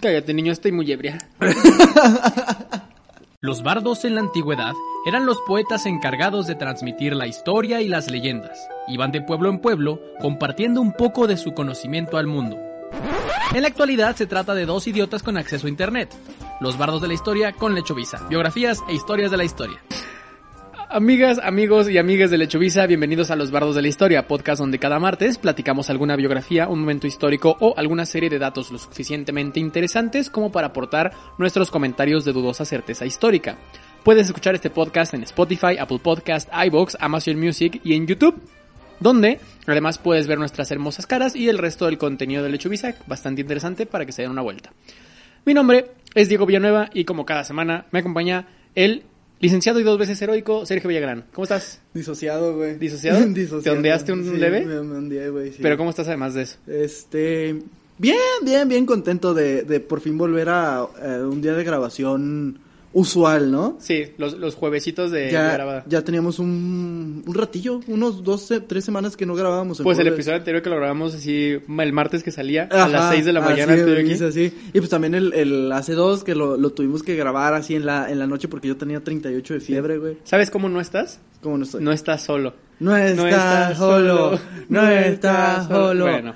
Cállate, niño, estoy muy ebria. Los bardos en la antigüedad eran los poetas encargados de transmitir la historia y las leyendas. Iban de pueblo en pueblo compartiendo un poco de su conocimiento al mundo. En la actualidad se trata de dos idiotas con acceso a internet. Los bardos de la historia con Lechovisa. Biografías e historias de la historia. Amigas, amigos y amigas de Lechovisa, bienvenidos a Los Bardos de la Historia, podcast donde cada martes platicamos alguna biografía, un momento histórico o alguna serie de datos lo suficientemente interesantes como para aportar nuestros comentarios de dudosa certeza histórica. Puedes escuchar este podcast en Spotify, Apple Podcast, iBox, Amazon Music y en YouTube, donde además puedes ver nuestras hermosas caras y el resto del contenido de Lechovisa, bastante interesante para que se den una vuelta. Mi nombre es Diego Villanueva y como cada semana me acompaña el Licenciado y dos veces heroico, Sergio Villagrán. ¿Cómo estás? Disociado, güey. ¿Disociado? Disociado. ¿Te ondeaste un Sí, leve? Me, me ondeé, güey. sí. Pero ¿cómo estás además de eso? Este. Bien, bien, bien contento de, de por fin volver a eh, un día de grabación usual, ¿no? Sí, los, los juevesitos de, grabada. ya teníamos un, un ratillo, unos dos, tres semanas que no grabábamos. Pues el episodio anterior que lo grabamos así el martes que salía a las 6 de la así mañana. de estuve aquí. vergüenza, sí. Y pues también el, el hace dos que lo, lo tuvimos que grabar así en la, en la noche porque yo tenía 38 de fiebre, güey. ¿Sabes cómo no estás? ¿Cómo no estoy? No estás solo. No está solo, no está solo. Bueno,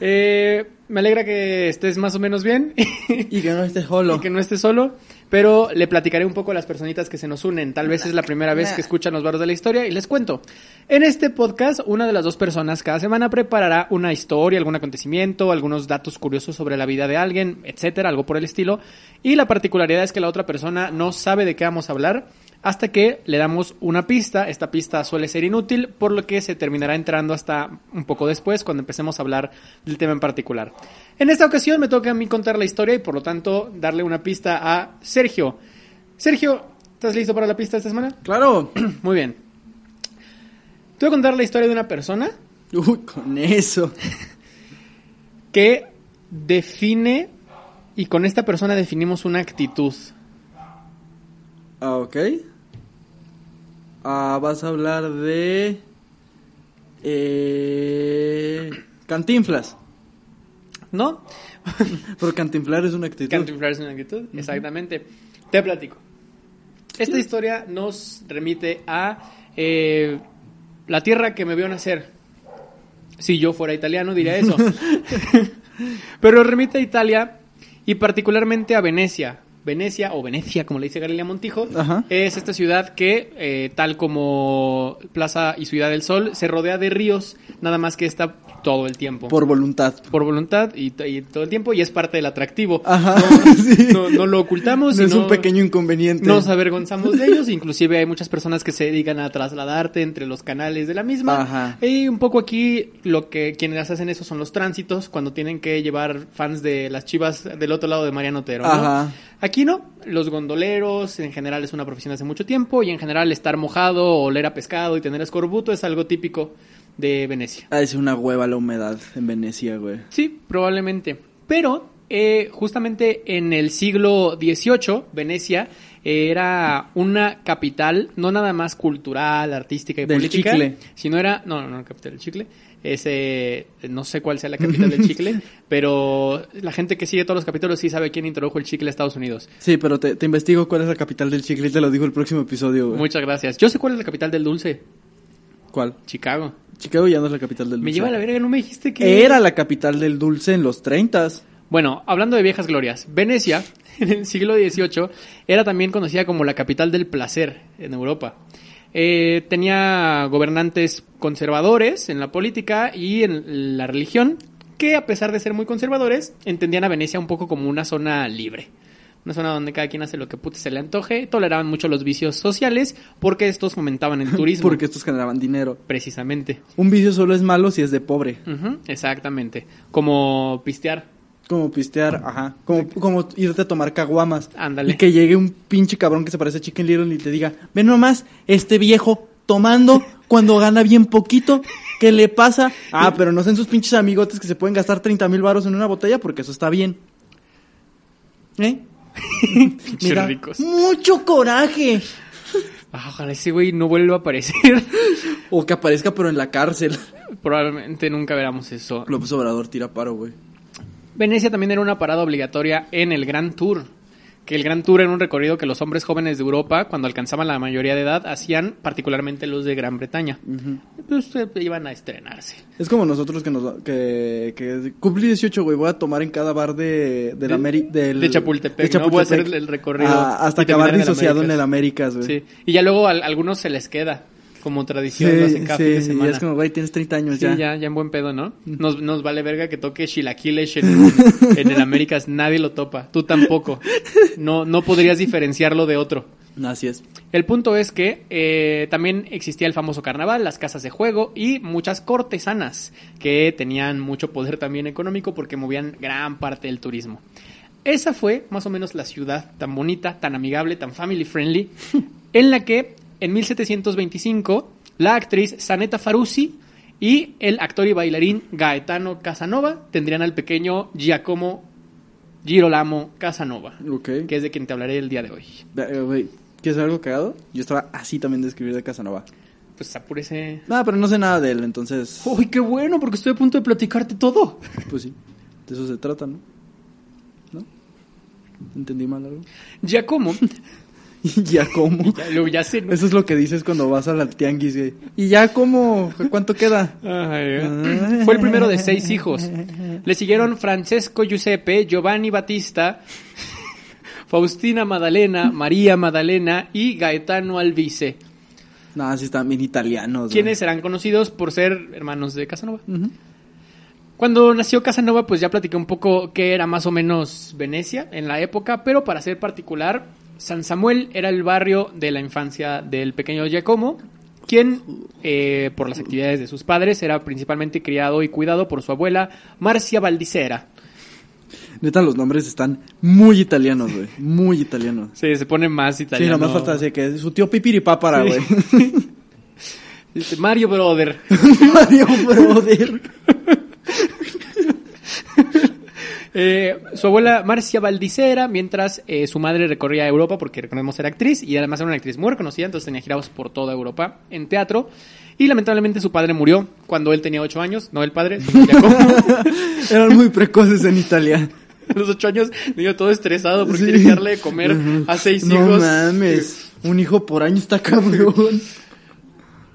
eh, me alegra que estés más o menos bien Y que no esté solo. y que no estés solo, pero le platicaré un poco a las personitas que se nos unen. Tal vez es la primera vez que escuchan los barros de la historia y les cuento. En este podcast, una de las dos personas cada semana preparará una historia, algún acontecimiento, algunos datos curiosos sobre la vida de alguien, etcétera, algo por el estilo. Y la particularidad es que la otra persona no sabe de qué vamos a hablar hasta que le damos una pista. Esta pista suele ser inútil, por lo que se terminará entrando hasta un poco después cuando empecemos a hablar del tema en particular. En esta ocasión me toca a mí contar la historia y por lo tanto darle una pista a Sergio. Sergio, ¿estás listo para la pista esta semana? Claro. Muy bien. Te voy a contar la historia de una persona Uy, con eso. que define y con esta persona definimos una actitud. Ah, ok. Ah, vas a hablar de... Eh, cantinflas. ¿No? Pero cantinflar es una actitud. Cantinflar es una actitud, exactamente. Te platico. Esta historia nos remite a eh, la tierra que me vio nacer. Si yo fuera italiano diría eso. Pero remite a Italia y particularmente a Venecia. Venecia o Venecia, como le dice Galilea Montijo, Ajá. es esta ciudad que, eh, tal como Plaza y Ciudad del Sol, se rodea de ríos, nada más que está todo el tiempo Por voluntad. por voluntad y, y todo el tiempo y es parte del atractivo. Ajá. No, sí. no, no lo ocultamos. No y es un pequeño inconveniente. Nos avergonzamos de ellos. Inclusive hay muchas personas que se dedican a trasladarte entre los canales de la misma. Ajá. Y un poco aquí lo que quienes hacen eso son los tránsitos cuando tienen que llevar fans de las chivas del otro lado de Mariano Otero. ¿no? Ajá. Aquí no, los gondoleros en general es una profesión hace mucho tiempo y en general estar mojado, oler a pescado y tener escorbuto es algo típico de Venecia. Ah, es una hueva la humedad en Venecia, güey. Sí, probablemente. Pero eh, justamente en el siglo XVIII, Venecia eh, era una capital no nada más cultural, artística y Del política, chicle. sino era, no, no, no, capital del chicle. Ese, no sé cuál sea la capital del chicle, pero la gente que sigue todos los capítulos sí sabe quién introdujo el chicle a Estados Unidos. Sí, pero te, te investigo cuál es la capital del chicle y te lo digo el próximo episodio, güey. Muchas gracias. Yo sé cuál es la capital del dulce, ¿Cuál? Chicago. Chicago ya no es la capital del dulce. Me lleva a la verga, no me dijiste que... Era la capital del dulce en los 30 Bueno, hablando de viejas glorias, Venecia en el siglo XVIII era también conocida como la capital del placer en Europa. Eh, tenía gobernantes conservadores en la política y en la religión que a pesar de ser muy conservadores entendían a Venecia un poco como una zona libre. Una zona donde cada quien hace lo que puta se le antoje, toleraban mucho los vicios sociales porque estos fomentaban el turismo. Porque estos generaban dinero. Precisamente. Un vicio solo es malo si es de pobre. Exactamente. Como pistear. como pistear, ajá. Como, como irte a tomar caguamas. Ándale. Y que llegue un pinche cabrón que se parece a Chicken Little y te diga, ven nomás, este viejo tomando cuando gana bien poquito. ¿Qué le pasa? Ah, pero no sean sus pinches amigotes que se pueden gastar 30 mil baros en una botella porque eso está bien. ¿Eh? Mira, ricos. mucho coraje. Ah, ojalá ese güey no vuelva a aparecer. O que aparezca pero en la cárcel. Probablemente nunca veramos eso. López Obrador tira paro, güey. Venecia también era una parada obligatoria en el Gran Tour. Que el Gran Tour era un recorrido que los hombres jóvenes de Europa, cuando alcanzaban la mayoría de edad, hacían, particularmente los de Gran Bretaña. Pues eh, iban a estrenarse. Es como nosotros que nos que, que cumplí 18, güey, voy a tomar en cada bar de De- Ameri- del de Chapultepec, ¿no? Voy a hacer el- el recorrido Ah, hasta acabar disociado en el Américas. Américas, güey. Sí. Y ya luego a, a algunos se les queda como tradición, lo hacen cada fin de sí, semana. y es como, güey, tienes 30 años Sí, ya. ya. ya, en buen pedo, ¿no? Nos, nos vale verga que toque Chilaquiles en, en el Américas, nadie lo topa, tú tampoco. No, no podrías diferenciarlo de otro. Así es. El punto es que eh, también existía el famoso carnaval, las casas de juego y muchas cortesanas que tenían mucho poder también económico porque movían gran parte del turismo. Esa fue más o menos la ciudad tan bonita, tan amigable, tan family friendly, en la que en 1725 la actriz Saneta Farussi y el actor y bailarín Gaetano Casanova tendrían al pequeño Giacomo Girolamo Casanova, Ok. que es de quien te hablaré el día de hoy. Eh, ¿quieres saber algo cagado? Yo estaba así también de escribir de Casanova. Pues apúrese. Nada, pero no sé nada de él, entonces, Uy, qué bueno, porque estoy a punto de platicarte todo. pues sí. De eso se trata, ¿no? ¿No? ¿Entendí mal algo? Giacomo, Y ya como. ya, lo- ya sé, ¿no? Eso es lo que dices cuando vas a la tianguis, güey. ¿Y ya como? ¿Cuánto queda? Ay, eh. Fue el primero de seis hijos. Le siguieron Francesco Giuseppe, Giovanni Battista, Faustina Madalena, María Madalena y Gaetano Alvise, No, sí están bien italianos. quienes serán conocidos por ser hermanos de Casanova. Cuando nació Casanova, pues ya platiqué un poco qué era más o menos Venecia en la época, pero para ser particular, San Samuel era el barrio de la infancia del pequeño Giacomo, quien, eh, por las actividades de sus padres, era principalmente criado y cuidado por su abuela Marcia Valdicera. Neta, los nombres están muy italianos, güey. Muy italianos. Sí, se pone más Sí, italiano. nomás falta decir que es su tío Pipiripápara, Sí. güey. Dice, Mario Brother. Mario Brother. Eh, su abuela Marcia Valdicera, mientras eh, su madre recorría Europa porque recordemos era actriz y además era una actriz muy reconocida, entonces tenía girados por toda Europa en teatro. Y lamentablemente su padre murió cuando él tenía ocho años, no el padre, sino. Eran muy precoces en Italia. A los ocho años, niño todo estresado porque Sí. quiere darle de comer a seis no hijos. mames. Un hijo por año está cabrón.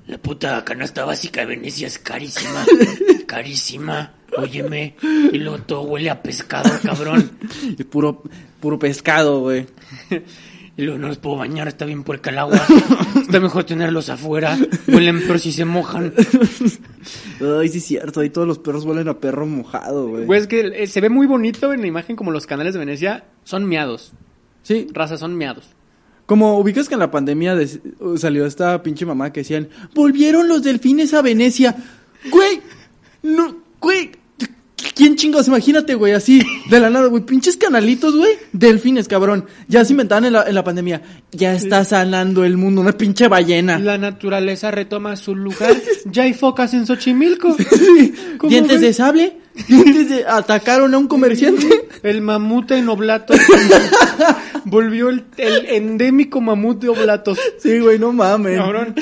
La puta canasta básica de Venecia es carísima. carísima. Óyeme. Y luego todo huele a pescado, cabrón. Y puro, puro pescado, güey. Y luego no los puedo bañar, está bien puerca el agua. Está mejor tenerlos afuera. Huelen peor si se mojan. Ay, sí es cierto. Ahí todos los perros huelen a perro mojado, güey. Pues es que eh, se ve muy bonito en la imagen como los canales de Venecia son miados. Sí, Razas son miados. Como ubicas que en la pandemia des- uh, salió esta pinche mamá que decían, volvieron los delfines a Venecia. Güey, no, güey. ¿Quién chingos? Imagínate, güey, así, de la nada, güey, pinches canalitos, güey, delfines, cabrón. Ya se inventaban en la, en la pandemia. Ya está sanando el mundo, una pinche ballena. La naturaleza retoma su lugar. Ya hay focas en Xochimilco. Sí. ¿Cómo Dientes de sable, dientes de... Atacaron a un comerciante. El mamut en Oblatos. Volvió el, el endémico mamut de Oblatos. Sí, güey, no mames. Cabrón.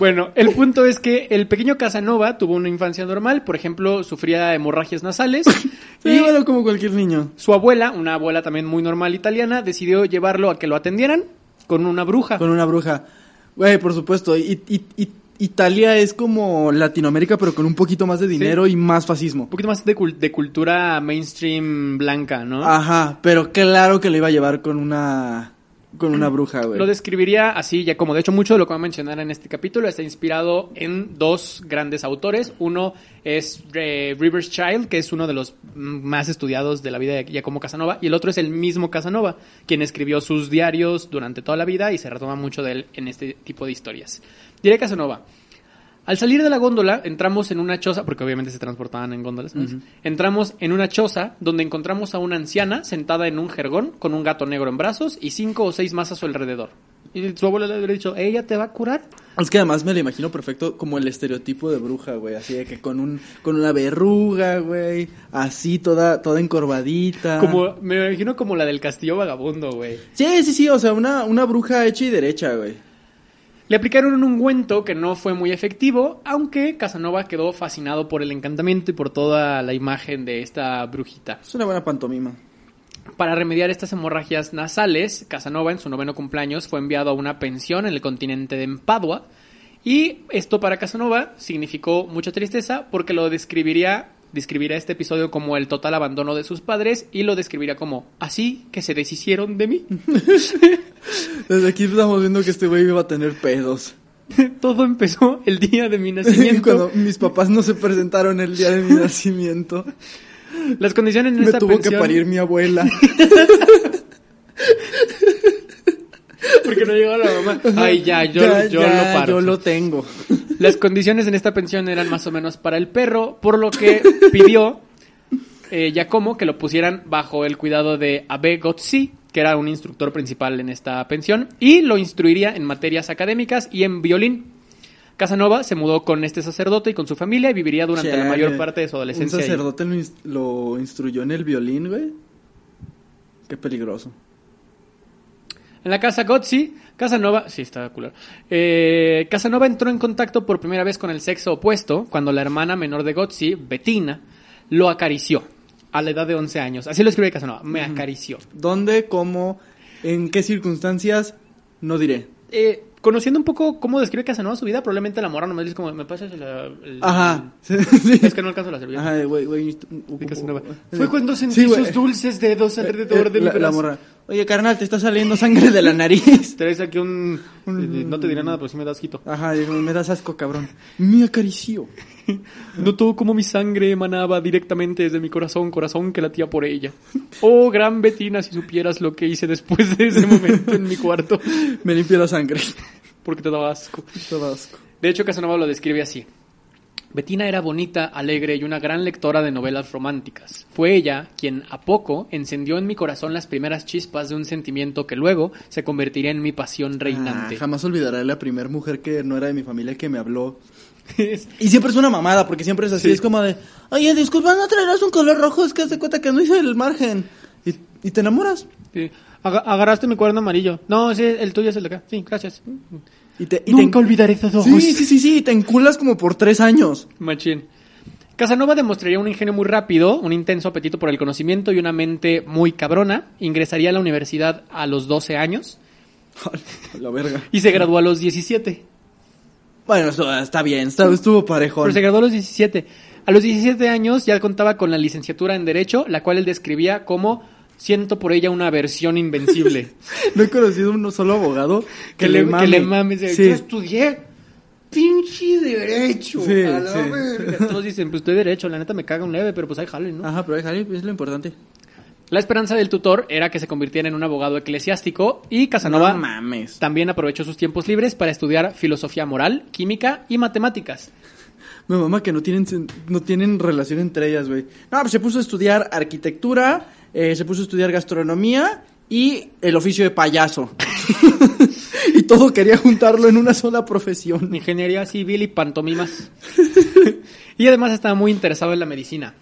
Bueno, el punto es que el pequeño Casanova tuvo una infancia normal, por ejemplo, sufría hemorragias nasales Sí, y bueno, como cualquier niño. su abuela, una abuela también muy normal italiana, decidió llevarlo a que lo atendieran con una bruja. Con una bruja. Güey, por supuesto. Y, y- y- Italia es como Latinoamérica, pero con un poquito más de dinero y más fascismo. Un poquito más de, cul- de cultura mainstream blanca, ¿no? Ajá, pero claro que le iba a llevar con una con una bruja, güey. Lo describiría así, ya como de hecho mucho de lo que voy a mencionar en este capítulo está inspirado en dos grandes autores. Uno es eh, Rivers Child, que es uno de los más estudiados de la vida de Giacomo Casanova, y el otro es el mismo Casanova, quien escribió sus diarios durante toda la vida y se retoma mucho de él en este tipo de historias. Diré Casanova. Al salir de la góndola, entramos en una choza, porque obviamente se transportaban en góndolas. ¿sabes? Entramos en una choza donde encontramos a una anciana sentada en un jergón con un gato negro en brazos y cinco o seis más a su alrededor. Y su abuela le habría dicho, ¿ella te va a curar? Es que además me lo imagino perfecto como el estereotipo de bruja, güey. Así de que con un con una verruga, güey. Así toda toda encorvadita. Como, me imagino como la del castillo vagabundo, güey. Sí, sí, sí. O sea, una, una bruja hecha y derecha, güey. Le aplicaron un ungüento que no fue muy efectivo, aunque Casanova quedó fascinado por el encantamiento y por toda la imagen de esta brujita. Es una buena pantomima. Para remediar estas hemorragias nasales, Casanova en su noveno cumpleaños fue enviado a una pensión en el continente de Padua. Y esto para Casanova significó mucha tristeza porque lo describiría, describiría este episodio como el total abandono de sus padres y lo describiría como así que se deshicieron de mí. Desde aquí estamos viendo que este güey iba a tener pedos. Todo empezó el día de mi nacimiento. Cuando mis papás no se presentaron el día de mi nacimiento. Las condiciones en Me esta tuvo que parir mi abuela. Porque no llegó la mamá. Ay, ya, yo, Ya, yo ya, lo paro. Yo lo tengo. Las condiciones en esta pensión eran más o menos para el perro, por lo que pidió eh, Giacomo que lo pusieran bajo el cuidado de Abe Gozzi, que era un instructor principal en esta pensión, y lo instruiría en materias académicas y en violín. Casanova se mudó con este sacerdote y con su familia y viviría durante la mayor parte de su adolescencia. Un sacerdote lo instruyó en el violín, güey. Qué peligroso. En la casa Gozzi, Casanova, sí, está culero. Eh, Casanova entró en contacto por primera vez con el sexo opuesto cuando la hermana menor de Gozzi, Bettina, lo acarició a la edad de 11 años. Así lo escribe Casanova, me acarició. ¿Dónde, cómo, en qué circunstancias? No diré. Eh, conociendo un poco cómo describe Casanova su vida, probablemente la morra nomás dice como, me pasas el... el- Ajá. Sí. Es que no alcanzo la servilleta. Ajá, güey, güey. De Casanova. Fue cuando sentí Sí, sus dulces dedos alrededor Eh, de mi la, la brazo. morra. Oye, carnal, te está saliendo sangre de la nariz. Traes aquí un... No te diré nada, pero sí me das quito. Ajá, me das asco, cabrón. Me acarició. Notó cómo mi sangre emanaba directamente desde mi corazón, corazón que latía por ella. Oh, gran Betina, si supieras lo que hice después de ese momento en mi cuarto, Me limpió la sangre. porque te daba asco. Todo asco. De hecho, Casanova lo describe así. Betina era bonita, alegre y una gran lectora de novelas románticas. Fue ella quien, a poco, encendió en mi corazón las primeras chispas de un sentimiento que luego se convertiría en mi pasión reinante. Ah, jamás olvidaré la primera mujer que no era de mi familia que me habló. Y siempre es una mamada, porque siempre es así, Sí. es como de, oye, disculpa, ¿no traerás un color rojo? Es que hace cuenta que no hice el margen. Y, y te enamoras. Sí. Aga- agarraste mi cuerno amarillo. No, sí, el tuyo es el de acá. Sí, gracias. Y te, y Nunca te, olvidaré esos ojos. Sí, sí, sí, sí, te enculas como por tres años. Machín. Casanova demostraría un ingenio muy rápido, un intenso apetito por el conocimiento y una mente muy cabrona. Ingresaría a la universidad a los 12 años la verga. y se graduó a los 17. Bueno, eso está bien, estuvo parejón. Pero se graduó a los 17. A los 17 años ya contaba con la licenciatura en Derecho, la cual él describía como siento por ella una aversión invencible. No he conocido un solo abogado que, que, le, mame. que le mames. Sí. Yo estudié pinche derecho. Sí, a la sí. verga. Todos dicen, pues estoy derecho, la neta me caga un leve, pero pues hay jale, ¿no? Ajá, pero déjale, es lo importante. La esperanza del tutor era que se convirtiera en un abogado eclesiástico y Casanova No mames. también aprovechó sus tiempos libres para estudiar filosofía moral, química y matemáticas. Mi mamá que no tienen, no tienen relación entre ellas, güey. No, pues se puso a estudiar arquitectura, eh, se puso a estudiar gastronomía y el oficio de payaso. y todo quería juntarlo en una sola profesión. Ingeniería civil y pantomimas. y además estaba muy interesado en la medicina.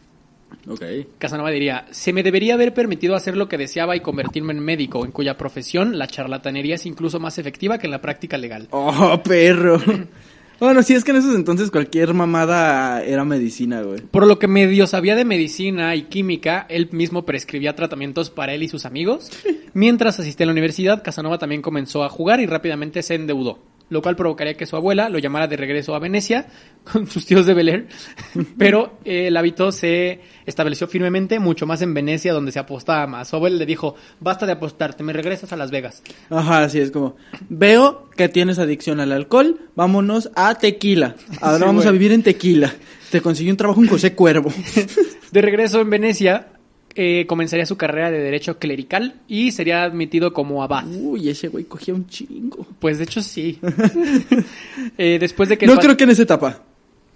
Ok. Casanova diría, se me debería haber permitido hacer lo que deseaba y convertirme en médico, en cuya profesión la charlatanería es incluso más efectiva que en la práctica legal. Oh, perro. Bueno, sí, es que en esos entonces cualquier mamada era medicina, güey. Por lo que medio sabía de medicina y química, él mismo prescribía tratamientos para él y sus amigos. Mientras asistía a la universidad, Casanova también comenzó a jugar y rápidamente se endeudó, lo cual provocaría que su abuela lo llamara de regreso a Venecia con sus tíos de Bel Air. Pero eh, el hábito se estableció firmemente mucho más en Venecia, donde se apostaba más. Su abuela le dijo, basta de apostarte, me regresas a Las Vegas. Ajá, así es como, veo que tienes adicción al alcohol, vámonos a tequila. Ahora Sí, vamos a vivir en tequila. Te consiguió un trabajo en José Cuervo. De regreso en Venecia, eh, comenzaría su carrera de derecho clerical y sería admitido como abad. Uy, ese güey cogía un chingo. Pues de hecho sí. Eh, después de que No creo que en esa etapa.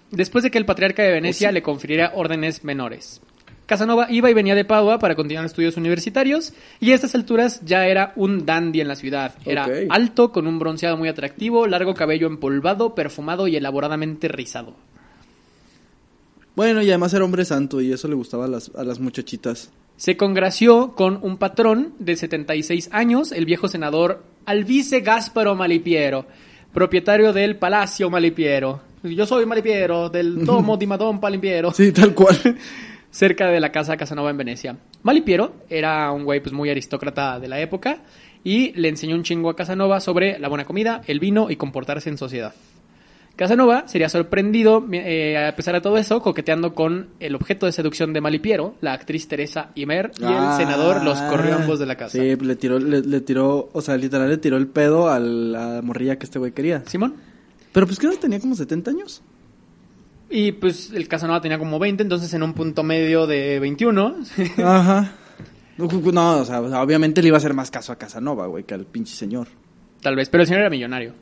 Después de que el patriarca de Venecia le confiriera órdenes menores. Casanova iba y venía de Padua para continuar estudios universitarios y a estas alturas ya era un dandy en la ciudad. Era alto, con un bronceado muy atractivo, largo cabello empolvado, perfumado y elaboradamente rizado. Bueno, y además era hombre santo y eso le gustaba a las, a las muchachitas. Se congració con un patrón de 76 años, el viejo senador Alvise Gasparo Malipiero, propietario del Palacio Malipiero. Yo soy Malipiero, del Domo di Madon Palimpiero. Sí, tal cual. cerca de la casa Casanova en Venecia. Malipiero era un güey pues muy aristócrata de la época y le enseñó un chingo a Casanova sobre la buena comida, el vino y comportarse en sociedad. Casanova sería sorprendido, eh, a pesar de todo eso, coqueteando con el objeto de seducción de Malipiero, la actriz Teresa Imer, y el Ah, senador los corrió ambos de la casa. Sí, le tiró, le, le tiró, o sea, literal le tiró el pedo a la morrilla que este güey quería. Simón. Pero pues que no tenía como 70 años. Y pues el Casanova tenía como 20, entonces en un punto medio de 21. Ajá. No, o sea, obviamente le iba a hacer más caso a Casanova, güey, que al pinche señor. Tal vez, pero el señor era millonario.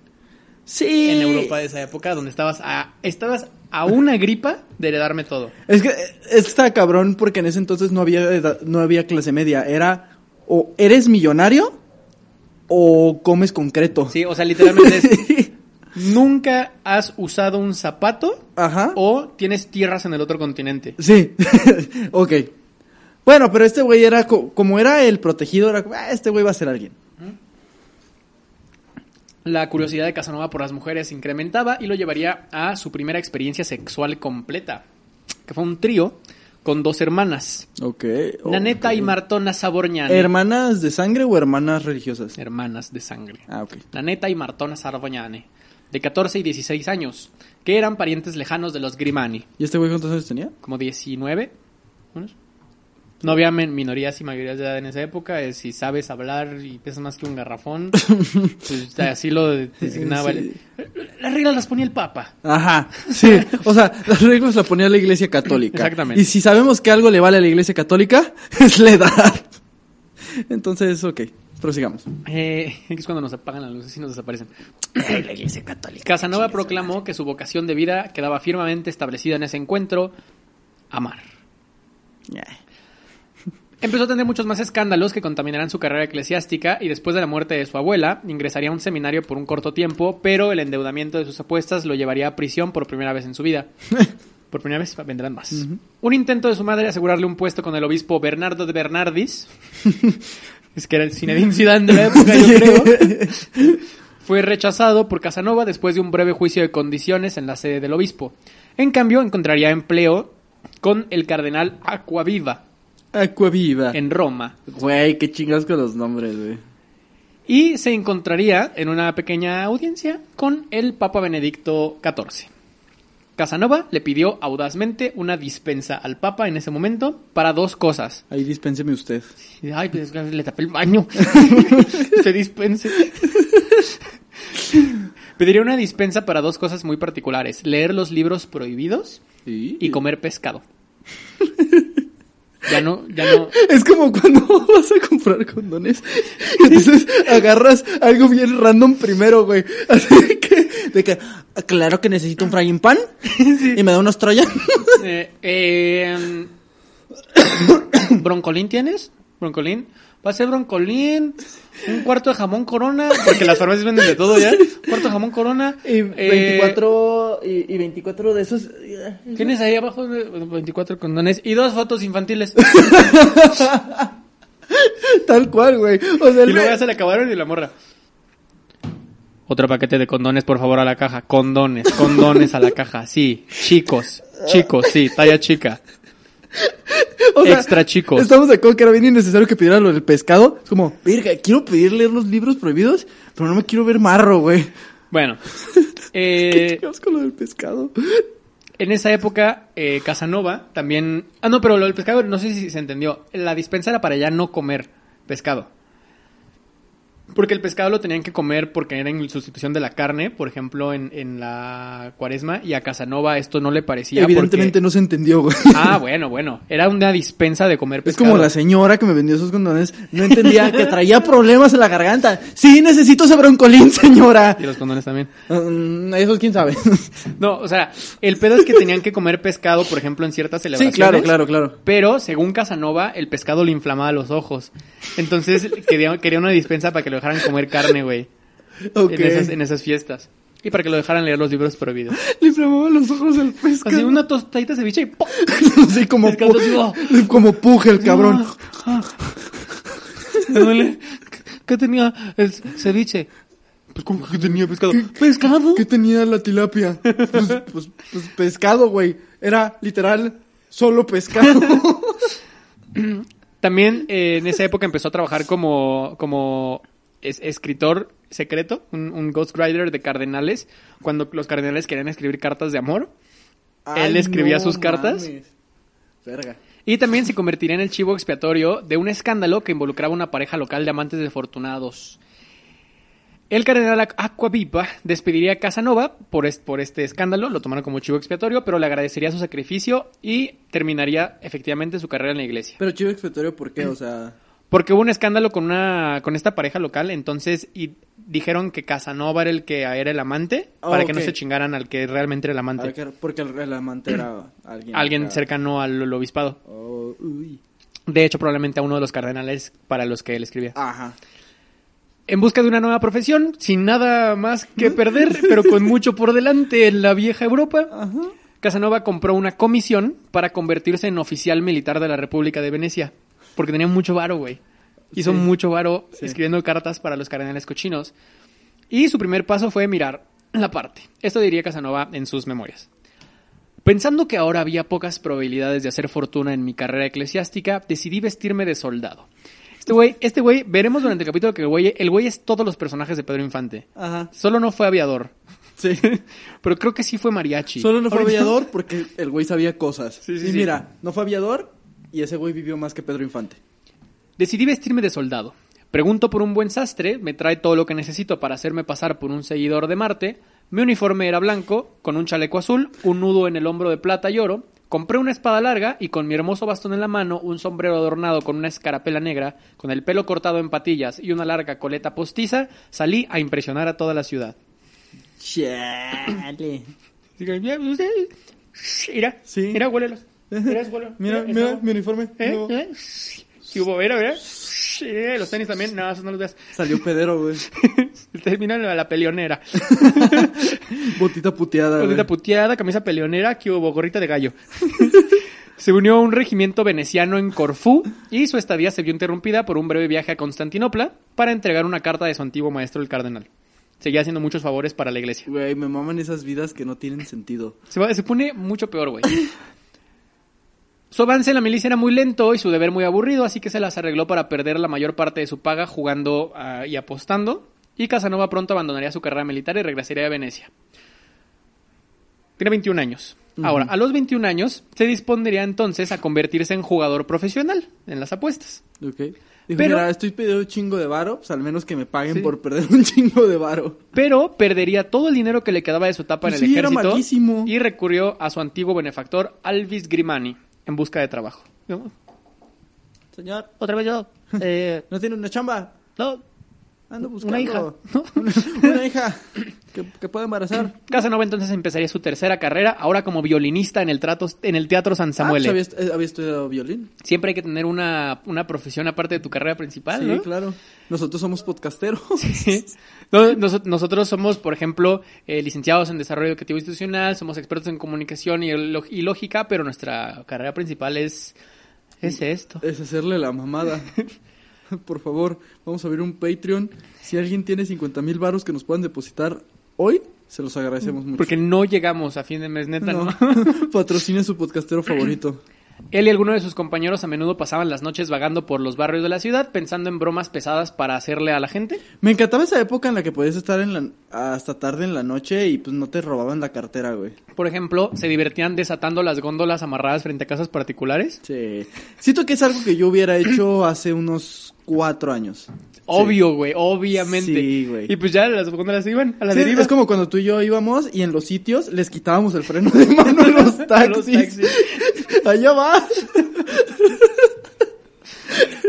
Sí. En Europa de esa época, donde estabas a, estabas a una gripa de heredarme todo. Es que, es que estaba cabrón porque en ese entonces no había, edad- no había clase media. Era o eres millonario o comes concreto. Sí, o sea, literalmente es, nunca has usado un zapato Ajá. o tienes tierras en el otro continente. Sí. ok. Bueno, pero este güey era, co- como era el protegido, era como, "Ah, este güey va a ser alguien. La curiosidad de Casanova por las mujeres incrementaba y lo llevaría a su primera experiencia sexual completa, que fue un trío con dos hermanas, Ok. Naneta y. Martona Saborñani. ¿Hermanas de sangre o hermanas religiosas? hermanas de sangre. Ah, ok. Naneta y Martona Sarboñane, de 14 y 16 años, que eran parientes lejanos de los Grimani, ¿Y este güey cuántos años tenía? como 19. unos. No había minorías y mayorías de edad en esa época. eh, si sabes hablar y pesas más que un garrafón, pues así lo designaba. Sí. Las reglas las ponía el Papa. Ajá, sí. O sea, las reglas las ponía la iglesia católica. Exactamente. Y si sabemos que algo le vale a la iglesia católica, es la edad. Entonces, ok, prosigamos. Eh, es cuando nos apagan las luces y nos desaparecen. La iglesia católica. Casanova proclamó que su vocación de vida quedaba firmemente establecida en ese encuentro, amar. Empezó a tener muchos más escándalos que contaminarán su carrera eclesiástica y después de la muerte de su abuela ingresaría a un seminario por un corto tiempo, pero el endeudamiento de sus apuestas lo llevaría a prisión por primera vez en su vida. Por primera vez vendrán más. Un intento de su madre asegurarle un puesto con el obispo Bernardo de Bernardis, es que era el Zinedine Zidane de la época, yo creo, fue rechazado por Casanova después de un breve juicio de condiciones en la sede del obispo. En cambio, encontraría empleo con el cardenal Aquaviva Acuaviva. en Roma Güey, qué chingados con los nombres, güey. y se encontraría en una pequeña audiencia con el Papa Benedicto XIV. Casanova le pidió audazmente una dispensa al Papa en ese momento para dos cosas. Ahí dispénseme usted. Ay, pues le tapé el baño. Se dispense. Pediría una dispensa para dos cosas muy particulares. Leer los libros prohibidos y comer pescado. Ya no, ya no. Es como cuando vas a comprar condones. Y entonces agarras algo bien random primero, güey. Así de que, de que "Ah, claro que necesito un frying pan. Y me da unos troyan. Eh, eh, ¿Broncolín tienes? ¿Broncolín? Va a ser broncolín, un cuarto de jamón corona, porque las farmacias venden de todo ya. Un cuarto de jamón corona. Y eh, 24, y, y 24 de esos. Tienes ahí abajo de 24 condones y dos fotos infantiles. Tal cual, güey. O sea, Y el luego ya se le acabaron y la morra. Otro paquete de condones, por favor, a la caja. Condones, condones a la caja. Sí, chicos, chicos, sí, talla chica. o sea, extra chicos. Estamos de acuerdo que era bien innecesario que pidiera lo del pescado. Es como, verga, quiero pedir leer los libros prohibidos, pero no me quiero ver marro, güey. Bueno, ¿Qué eh, chingados con lo del pescado? en esa época, eh, Casanova también... Ah, no, pero lo del pescado, no sé si se entendió. La dispensa era para ya no comer pescado. Porque el pescado lo tenían que comer porque era en sustitución de la carne, por ejemplo, en, en la cuaresma, y a Casanova esto no le parecía. Evidentemente porque- no se entendió, güey. Ah, bueno, bueno. Era una dispensa de comer Es pescado. como la señora que me vendió esos condones. No entendía que traía problemas en la garganta. Sí, necesito ese broncolín, señora. Y los condones también. Mm, eso quién sabe. No, o sea, el pedo es que tenían que comer pescado, por ejemplo, en ciertas sí, celebraciones. claro, claro, claro. Pero, según Casanova, el pescado le inflamaba los ojos. Entonces, quería, quería una dispensa para que lo dejaran comer carne, güey. En, esas, en esas fiestas. Y para que lo dejaran leer los libros prohibidos. Le inflamaban los ojos el pescado. Así una tostadita de ceviche y ¡pum! Así como, Pescado, pu- como puje el cabrón. Me duele. ¿Qué tenía el ceviche? Pues, ¿cómo que tenía pescado? ¿Pescado? ¿Qué tenía la tilapia? Pues, pues, pues pescado, güey. Era literal solo pescado. También eh, en esa época empezó a trabajar como, como es- escritor secreto, un, un ghostwriter de cardenales, cuando los cardenales querían escribir cartas de amor. Él escribía sus cartas. mames. Verga. Y también se convertiría en el chivo expiatorio de un escándalo que involucraba una pareja local de amantes desafortunados. El cardenal Aquaviva despediría a Casanova por, por este escándalo, lo tomaron como chivo expiatorio, pero le agradecería su sacrificio y terminaría efectivamente su carrera en la iglesia. Pero chivo expiatorio, ¿por qué? O sea... Porque hubo un escándalo con una con esta pareja local, entonces y dijeron que Casanova era el que era el amante Oh, para que no se chingaran al que realmente era el amante, ver, ¿qué- Porque el, el amante era alguien... cercano al, al obispado. Oh, uy. De hecho, probablemente a uno de los cardenales para los que él escribía. Ajá. En busca de una nueva profesión, sin nada más que perder, pero con mucho por delante en la vieja Europa, Ajá. Casanova compró una comisión para convertirse en oficial militar de la República de Venecia, porque tenía mucho varo, güey. Hizo Sí. mucho varo Sí. escribiendo cartas para los cardenales cochinos. Y su primer paso fue mirar la parte. Esto diría Casanova en sus memorias. Pensando que ahora había pocas probabilidades de hacer fortuna en mi carrera eclesiástica, decidí vestirme de soldado. Este güey, este güey, veremos durante el capítulo que el güey, el güey es todos los personajes de Pedro Infante. Ajá. Solo no fue aviador, Sí. pero creo que sí fue mariachi. Solo no fue aviador porque el güey sabía cosas. Sí, sí, y sí. mira, no fue aviador y ese güey vivió más que Pedro Infante. Decidí vestirme de soldado. Pregunto por un buen sastre, me trae todo lo que necesito para hacerme pasar por un seguidor de Marte. Mi uniforme era blanco, con un chaleco azul, un nudo en el hombro de plata y oro. Compré una espada larga y con mi hermoso bastón en la mano, un sombrero adornado con una escarapela negra, con el pelo cortado en patillas y una larga coleta postiza, salí a impresionar a toda la ciudad. Chale. Diga, "Mira, usted- Mira, Sí. mira, huélelos. Mira. Mira, mira, mi uniforme. ¿Eh? nuevo. ¿Eh? ¿Qué hubo? Mira, mira. Eh, Los tenis también. No, esos no los veas. Salió pedero, güey. Termina la, la peleonera. Botita puteada, güey. Bolita puteada, camisa peleonera, que hubo gorrita de gallo. se unió a un regimiento veneciano en Corfú y su estadía se vio interrumpida por un breve viaje a Constantinopla para entregar una carta de su antiguo maestro el cardenal. Seguía haciendo muchos favores para la iglesia. Güey, me maman esas vidas que no tienen sentido. Se, va- se pone mucho peor, güey. Su avance en la milicia era muy lento y su deber muy aburrido, así que se las arregló para perder la mayor parte de su paga jugando ah, y apostando. Y Casanova pronto abandonaría su carrera militar y regresaría a Venecia. Tiene 21 años. Ahora, a los 21 años, se dispondría entonces a convertirse en jugador profesional en las apuestas. Ok. Dijo, Pero- mira, estoy pidiendo un chingo de varo, pues al menos que me paguen Sí. por perder un chingo de varo. Pero perdería todo el dinero que le quedaba de su etapa Pues en el sí, era ejército y recurrió a su antiguo benefactor Alvis Grimani en busca de trabajo. ¿No? Señor, Otra vez yo. Eh, ¿no tiene una chamba? no, Ando buscando. Una hija. Una, una hija que, que pueda embarazar. Casanova entonces empezaría su tercera carrera, ahora como violinista en el, trato, en el Teatro San Samuel. Ah, pues había, había estudiado violín. Siempre hay que tener una, una profesión aparte de tu carrera principal, Sí, ¿no? claro. Nosotros somos podcasteros. Sí. No, nos- nosotros somos, por ejemplo, eh, licenciados en desarrollo educativo institucional, somos expertos en comunicación y, y lógica, pero nuestra carrera principal es, es esto. Es hacerle la mamada. Por favor, vamos a abrir un Patreon. Si alguien tiene 50 mil varos que nos puedan depositar hoy, se los agradecemos mucho. Porque no llegamos a fin de mes, neta, ¿no? no, patrocine su podcastero favorito. Él y algunos de sus compañeros a menudo pasaban las noches vagando por los barrios de la ciudad pensando en bromas pesadas para hacerle a la gente. Me encantaba esa época en la que podías estar en la, hasta tarde en la noche y pues no te robaban la cartera, güey. Por ejemplo, se divertían desatando las góndolas amarradas frente a casas particulares. Sí. Siento que es algo que yo hubiera hecho hace unos cuatro años. Obvio, güey, obviamente. Sí, güey. Y pues ya las góndolas iban a la Sí, deriva. es como cuando tú y yo íbamos y en los sitios les quitábamos el freno de mano a los A taxis. los taxis. Allá va.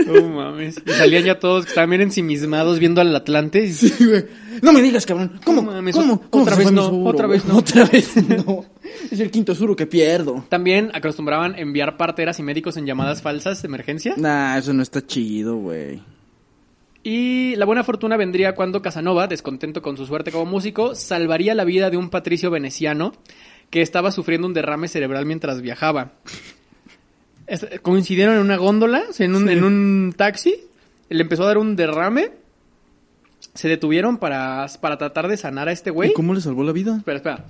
No mames. Y salían ya todos que estaban bien ensimismados viendo al Atlante. y- Sí, güey. No me digas, cabrón. ¿Cómo? No mames, ¿Cómo? ¿Cómo otra vez no, suro, otra vez no. Otra vez no. Es el quinto suro que pierdo. También acostumbraban enviar parteras y médicos en llamadas falsas de emergencia. Nah, eso no está chido, güey. Y la buena fortuna vendría cuando Casanova, descontento con su suerte como músico, salvaría la vida de un patricio veneciano que estaba sufriendo un derrame cerebral mientras viajaba. Coincidieron en una góndola, en un, Sí. en un taxi, le empezó a dar un derrame, se detuvieron para, para tratar de sanar a este güey. ¿Y cómo le salvó la vida? Espera, espera.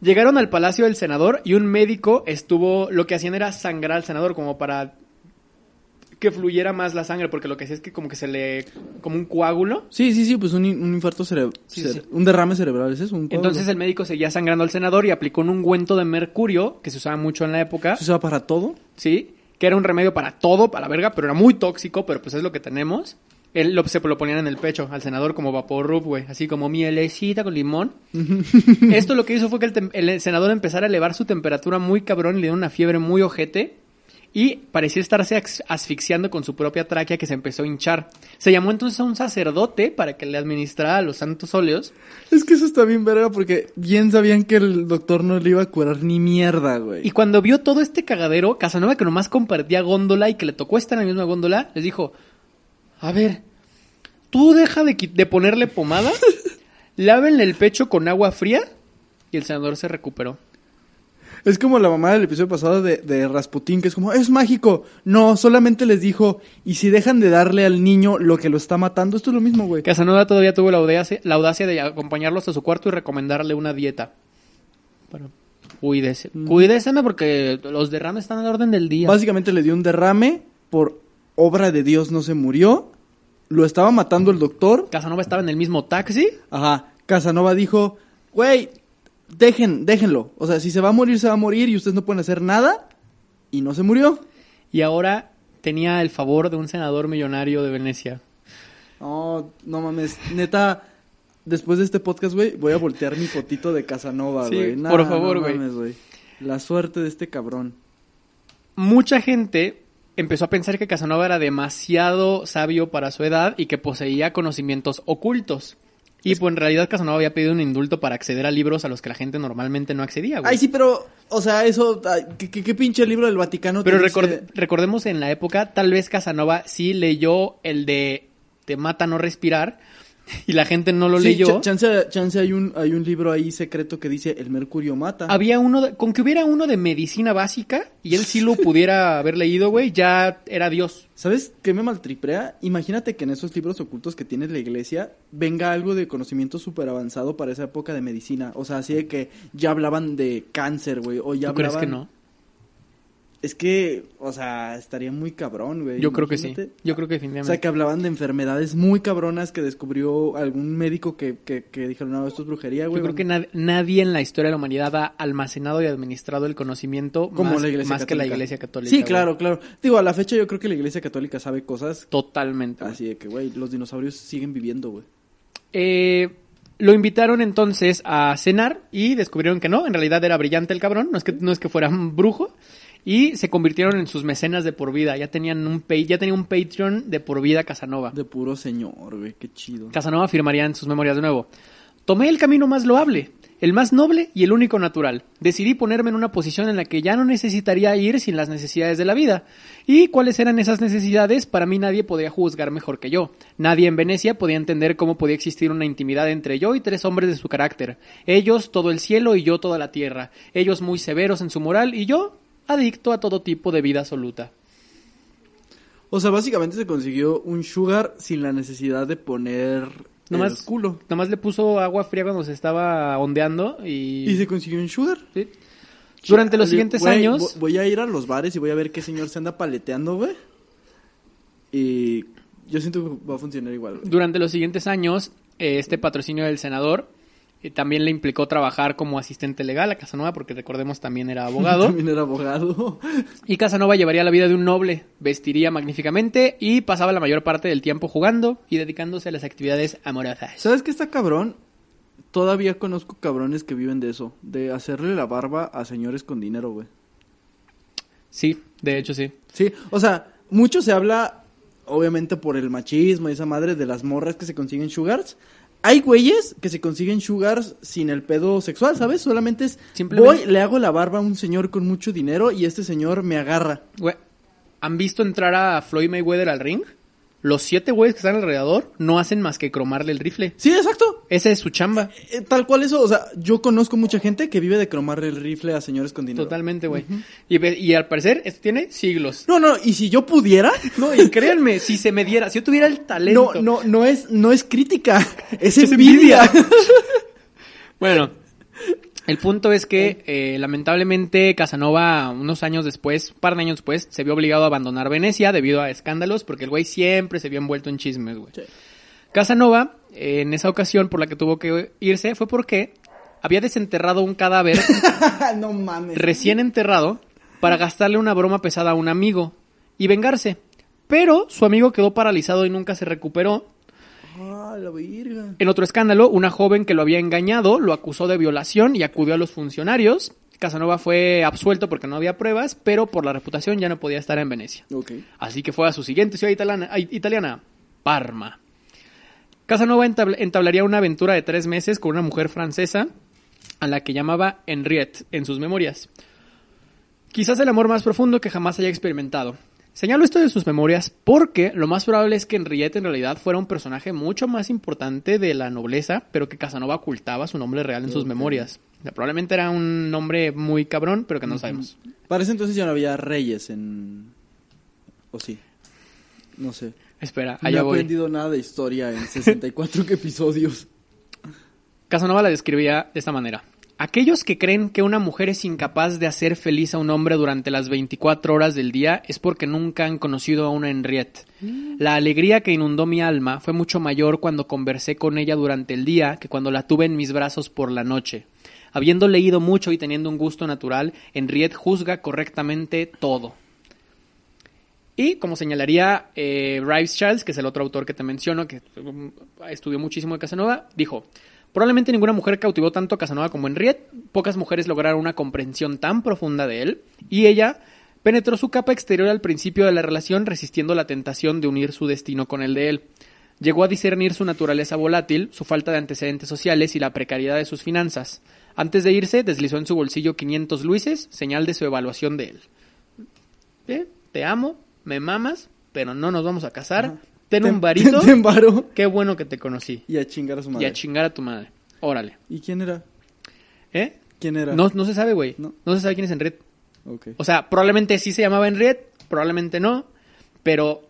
Llegaron al palacio del senador y un médico estuvo, lo que hacían era sangrar al senador como para que fluyera más la sangre, porque lo que hacía es que como que se le, como un coágulo. Sí, sí, sí, pues un, un infarto cerebral. Sí, sí. Un derrame cerebral, ¿es eso? Un Entonces el médico seguía sangrando al senador y aplicó un ungüento de mercurio, que se usaba mucho en la época, ¿Se usa para todo? ¿Sí? Que era un remedio para todo, para la verga, pero era muy tóxico, pero pues es lo que tenemos. Él lo, se lo ponían en el pecho al senador como vapor rub, güey, así como mielecita con limón. Esto lo que hizo fue que el, el senador empezara a elevar su temperatura muy cabrón y le dio una fiebre muy ojete. Y parecía estarse asfixiando con su propia tráquea que se empezó a hinchar. Se llamó entonces a un sacerdote para que le administrara los santos óleos. Es que eso está bien verga porque bien sabían que el doctor no le iba a curar ni mierda, güey. Y cuando vio todo este cagadero, Casanova que nomás compartía góndola y que le tocó estar en la misma góndola, les dijo, a ver, tú deja de, de ponerle pomada, lávenle el pecho con agua fría y el senador se recuperó. Es como la mamá del episodio pasado de, de Rasputín, que es como, es mágico. No, solamente les dijo, y si dejan de darle al niño lo que lo está matando, esto es lo mismo, güey. Casanova todavía tuvo la audacia, la audacia de acompañarlos a su cuarto y recomendarle una dieta. Pero cuídese, cuídeseme porque los derrames están al orden del día. Básicamente le dio un derrame, por obra de Dios no se murió, lo estaba matando el doctor. Casanova estaba en el mismo taxi Ajá, Casanova dijo, güey, dejen, déjenlo. O sea, si se va a morir, se va a morir y ustedes no pueden hacer nada. Y no se murió. y ahora tenía el favor de un senador millonario de Venecia. No, no mames, neta, después de este podcast, güey, voy a voltear mi fotito de Casanova, Sí, güey. Nah, por favor, güey. La suerte de este cabrón. mucha gente empezó a pensar que Casanova era demasiado sabio para su edad y que poseía conocimientos ocultos. Y pues en realidad Casanova había pedido un indulto para acceder a libros a los que la gente normalmente no accedía, güey. Ay, sí, pero, o sea, eso, ¿qué, qué, qué pinche libro del Vaticano te Pero record- recordemos en la época, tal vez Casanova sí leyó el de Te mata no respirar y la gente no lo Sí, leyó. cha- chance, chance hay un, hay un libro ahí secreto que dice El Mercurio mata. Había uno, de- con que hubiera uno de medicina básica y él sí lo pudiera haber leído, güey, ya era Dios. ¿Sabes qué me maltriprea? Imagínate que en esos libros ocultos que tiene la iglesia venga algo de conocimiento súper avanzado para esa época de medicina. O sea, así de que ya hablaban de cáncer, güey. O ya ¿Tú crees que no? Es que, o sea, estaría muy cabrón, güey. Yo creo que sí. Yo creo que O definitivamente. sea, que hablaban de enfermedades muy cabronas que descubrió algún médico que, que, que dijeron, no, esto es brujería, güey. Yo creo que nad- nadie en la historia de la humanidad ha almacenado y administrado el conocimiento Como más, la iglesia más que la iglesia católica. Sí, güey. claro, claro. Digo, a la fecha yo creo que la iglesia católica sabe cosas Totalmente. güey. así de que, güey, los dinosaurios siguen viviendo, güey. Eh, lo invitaron entonces a cenar y descubrieron que no, en realidad era brillante el cabrón, no es que, no es que fuera un brujo. Y se convirtieron en sus mecenas de por vida. Ya tenían un ya tenía un Patreon de por vida Casanova. De puro señor, güey, qué chido. Casanova afirmaría en sus memorias de nuevo. Tomé el camino más loable, el más noble y el único natural. Decidí ponerme en una posición en la que ya no necesitaría ir sin las necesidades de la vida. ¿Y cuáles eran esas necesidades? Para mí nadie podía juzgar mejor que yo. Nadie en Venecia podía entender cómo podía existir una intimidad entre yo y tres hombres de su carácter. Ellos todo el cielo y yo toda la tierra. Ellos muy severos en su moral y yo adicto a todo tipo de vida absoluta. O sea, básicamente se consiguió un sugar sin la necesidad de poner Nomás, el culo. nomás le puso agua fría cuando se estaba ondeando y... Y se consiguió un sugar. Sí. Durante los siguientes años, vo- Voy a ir a los bares y voy a ver qué señor se anda paleteando, güey. Y yo siento que va a funcionar igual, güey. durante los siguientes años, eh, este patrocinio del senador también le implicó trabajar como asistente legal a Casanova, porque recordemos también era abogado. También era abogado. y Casanova llevaría la vida de un noble, vestiría magníficamente y pasaba la mayor parte del tiempo jugando y dedicándose a las actividades amorosas. ¿Sabes qué está cabrón? Todavía conozco cabrones que viven de eso, de hacerle la barba a señores con dinero, güey. Sí, de hecho sí. Sí, o sea, mucho se habla, obviamente por el machismo y esa madre, de las morras que se consiguen sugars. Hay güeyes que se consiguen sugars sin el pedo sexual, ¿sabes? Solamente es, Simplemente- voy, le hago la barba a un señor con mucho dinero y este señor me agarra. Güey, ¿han visto entrar a Floyd Mayweather al ring? Los siete güeyes que están alrededor no hacen más que cromarle el rifle. Sí, exacto. Esa es su chamba. Eh, tal cual eso, o sea, yo conozco mucha gente que vive de cromarle el rifle a señores con dinero. Totalmente, güey. y, al parecer esto tiene siglos. No, no, y si yo pudiera, No, y créanme, si se me diera, si yo tuviera el talento. no, no, no es, no es crítica, es Es envidia. Bueno, el punto es que eh, lamentablemente Casanova, unos años después, un par de años después, se vio obligado a abandonar Venecia debido a escándalos, porque el güey siempre se vio envuelto en chismes, güey. Sí. Casanova, eh, en esa ocasión por la que tuvo que irse, fue porque había desenterrado un cadáver no mames. recién enterrado para gastarle una broma pesada a un amigo y vengarse. Pero su amigo quedó paralizado y nunca se recuperó. Ah, la virga. En otro escándalo, una joven que lo había engañado lo acusó de violación y acudió a los funcionarios. Casanova fue absuelto porque no había pruebas, pero por la reputación ya no podía estar en Venecia. Así que fue a su siguiente ciudad italiana, Parma. Casanova entabl- entablaría una aventura de tres meses con una mujer francesa a la que llamaba Henriette en sus memorias. Quizás el amor más profundo que jamás haya experimentado. Señalo esto de sus memorias porque lo más probable es que Henriette en realidad fuera un personaje mucho más importante de la nobleza, pero que Casanova ocultaba su nombre real en sus memorias. O sea, probablemente era un nombre muy cabrón, pero que no sabemos. Para ese entonces ya no había reyes en... ¿O sí? No sé. Espera, No he allá aprendido nada de historia en 64 episodios. Casanova la describía de esta manera. Aquellos que creen que una mujer es incapaz de hacer feliz a un hombre durante las 24 horas del día es porque nunca han conocido a una Henriette. La alegría que inundó mi alma fue mucho mayor cuando conversé con ella durante el día que cuando la tuve en mis brazos por la noche. Habiendo leído mucho y teniendo un gusto natural, Henriette juzga correctamente todo. Y como señalaría eh, Rives Charles, que es el otro autor que te menciono, que um, estudió muchísimo de Casanova, dijo, probablemente ninguna mujer cautivó tanto a Casanova como Henriette, pocas mujeres lograron una comprensión tan profunda de él, y ella penetró su capa exterior al principio de la relación resistiendo la tentación de unir su destino con el de él. Llegó a discernir su naturaleza volátil, su falta de antecedentes sociales y la precariedad de sus finanzas. Antes de irse, deslizó en su bolsillo 500 luises, señal de su evaluación de él. ¿Eh? Te amo, me mamas, pero no nos vamos a casar. Ten un varito. Te embaro. Qué bueno que te conocí. Y a chingar a su Y madre. a chingar a tu madre. Órale. ¿Y quién era? ¿Eh? ¿Quién era? No, no se sabe, güey. No. No. se sabe quién es Henriette. Ok. O sea, probablemente sí se llamaba Henriette, probablemente no. Pero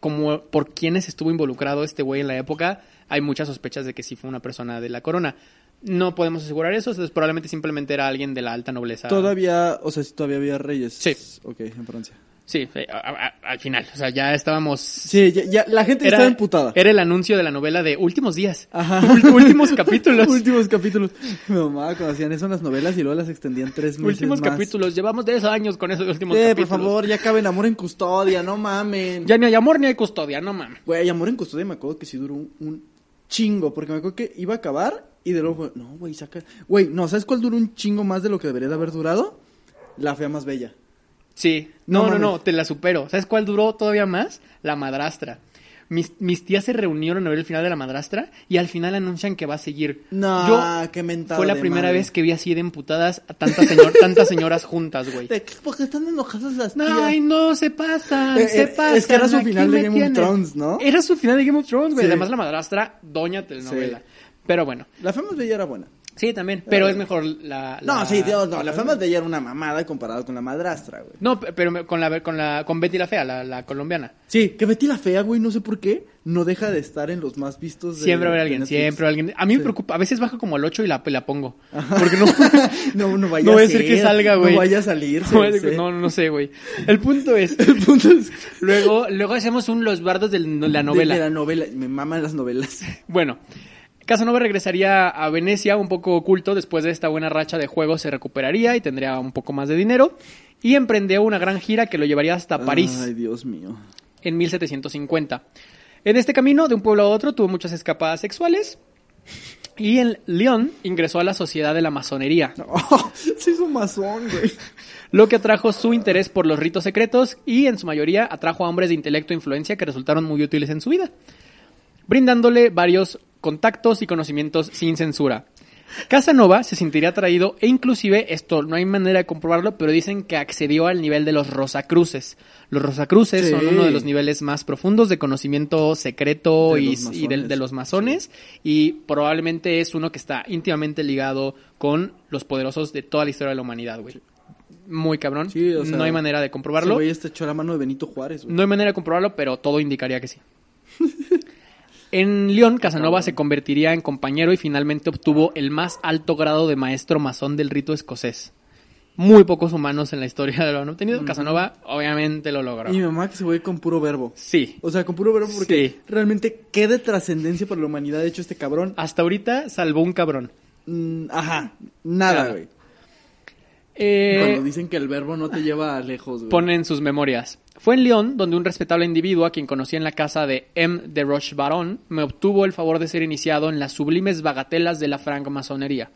como por quienes estuvo involucrado este güey en la época, hay muchas sospechas de que sí fue una persona de la corona. No podemos asegurar eso, entonces probablemente simplemente era alguien de la alta nobleza. Todavía, o sea, si todavía había reyes. Sí. Ok, en Francia. Sí, a- a- al final. O sea, ya estábamos Sí, ya, ya- la gente estaba emputada. Era el anuncio de la novela de Últimos Días. Ajá. Últimos capítulos. Últimos capítulos. Mi mamá, cuando hacían eso en las novelas y luego las extendían tres meses Últimos más. capítulos. Llevamos 10 años con esos últimos Eh, por capítulos. favor, ya caben amor en custodia, no mamen. Ya ni hay amor ni hay custodia, no mames. Güey, amor en custodia me acuerdo que sí duró un, un chingo, porque me acuerdo que iba a acabar y de luego no, güey, saca. Güey, no, ¿sabes cuál duró un chingo más de lo que debería de haber durado? La fea más bella. Sí. No No, no, te la supero. ¿Sabes cuál duró todavía más? La madrastra. Mis, mis tías se reunieron a ver el final de la madrastra y al final anuncian que va a seguir. No, Yo qué mentada fue la de primera madre. vez que vi así de emputadas a tantas, señor, tantas señoras juntas, güey. De- Porque están enojadas las tías. Ay, no, se pasan, Eh, se eh, pasan. es que era su final de me Game of. Thrones, ¿no? Era su final de Game of Thrones, güey. Sí. Además, la madrastra, doña telenovela. Sí. Pero bueno, La fea más bella era buena. Sí, también. Pero es mejor la. No, sí, Dios, no, la fea más bella era una mamada comparada con la madrastra, güey. No, pe- pero me- con la, con la, con Betty la Fea, la, la colombiana. Sí, que Betty la fea, güey, no sé por qué, no deja de estar en los más vistos de Siempre de alguien, siempre alguien. A mí me preocupa, a veces baja como al 8 y la, la pongo. Porque no, No, no vaya no a ser que salga, güey. No vaya a salir. no, no, no sé, güey. El punto es, El punto es... luego, luego hacemos un Los Bardos de la novela. De, de la novela. Me maman las novelas. Bueno, Casanova regresaría a Venecia un poco oculto después de esta buena racha de juegos se recuperaría y tendría un poco más de dinero y emprendió una gran gira que lo llevaría hasta París Ay, Dios mío. en 1750. En este camino, de un pueblo a otro, tuvo muchas escapadas sexuales y en Lyon ingresó a la sociedad de la masonería, Oh, se hizo masón, güey. lo que atrajo su interés por los ritos secretos y en su mayoría atrajo a hombres de intelecto e influencia que resultaron muy útiles en su vida, brindándole varios contactos y conocimientos sin censura. Casanova se sentiría atraído e inclusive, esto no hay manera de comprobarlo, pero dicen que accedió al nivel de los Rosacruces. Los Rosacruces Sí. son uno de los niveles más profundos de conocimiento secreto De y, de, los masones y probablemente es uno que está íntimamente ligado con los poderosos de toda la historia de la humanidad, güey. Muy cabrón. Sí, o sea, no hay manera de comprobarlo. güey este echó la mano de Benito Juárez, güey. No hay manera de comprobarlo, pero todo indicaría que sí. En León, Casanova se convertiría en compañero y finalmente obtuvo el más alto grado de maestro masón del rito escocés. Muy pocos humanos en la historia lo han obtenido. Casanova obviamente lo logró. Y mi mamá que se fue con puro verbo. Sí. O sea, con puro verbo porque Sí. realmente qué de trascendencia para la humanidad ha hecho este cabrón. Hasta ahorita salvó un cabrón. Mm, ajá, nada, Nada. güey. Eh, Cuando dicen que el verbo no te lleva lejos, güey. pone en sus memorias. Fue en Lyon donde un respetable individuo a quien conocí en la casa de M. de Rochebaron me obtuvo el favor de ser iniciado en las sublimes bagatelas de la francmasonería.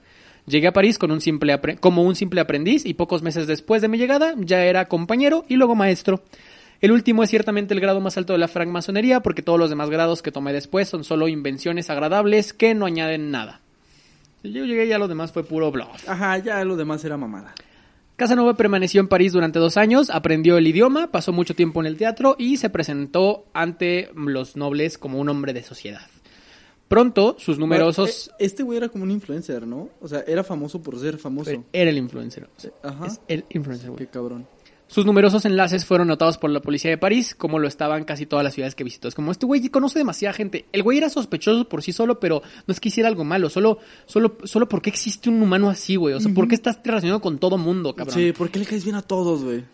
Llegué a París con un simple apre- como un simple aprendiz y pocos meses después de mi llegada ya era compañero y luego maestro. El último es ciertamente el grado más alto de la francmasonería porque todos los demás grados que tomé después son solo invenciones agradables que no añaden nada. Yo llegué y ya lo demás fue puro bluff. Ajá, ya lo demás era mamada. Casanova permaneció en París durante dos años, aprendió el idioma, pasó mucho tiempo en el teatro y se presentó ante los nobles como un hombre de sociedad. Pronto, sus numerosos... Eh, Este güey era como un influencer, ¿no? O sea, era famoso por ser famoso. Era el influencer. Ajá. Es el influencer, güey. Qué cabrón. Sus numerosos enlaces fueron notados por la policía de París, como lo estaban casi todas las ciudades que visitó. Es como, este güey conoce demasiada gente. El güey era sospechoso por sí solo, pero no es que hiciera algo malo. Solo, solo, solo porque existe un humano así, güey. O sea, ¿por qué estás relacionado con todo mundo, cabrón? Sí, ¿por qué le caes bien a todos, güey?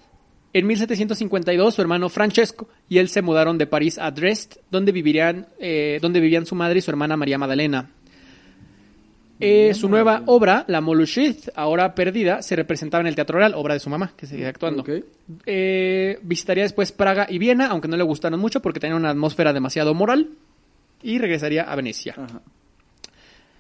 En 1752, su hermano Francesco y él se mudaron de París a Dresde, donde vivirían, eh, donde vivían su madre y su hermana María Magdalena. Eh, su nueva obra, La Moluchith, ahora perdida, se representaba en el Teatro Real, obra de su mamá, que seguía actuando. Eh, visitaría después Praga y Viena, aunque no le gustaron mucho porque tenían una atmósfera demasiado moral, y regresaría a Venecia. Ajá.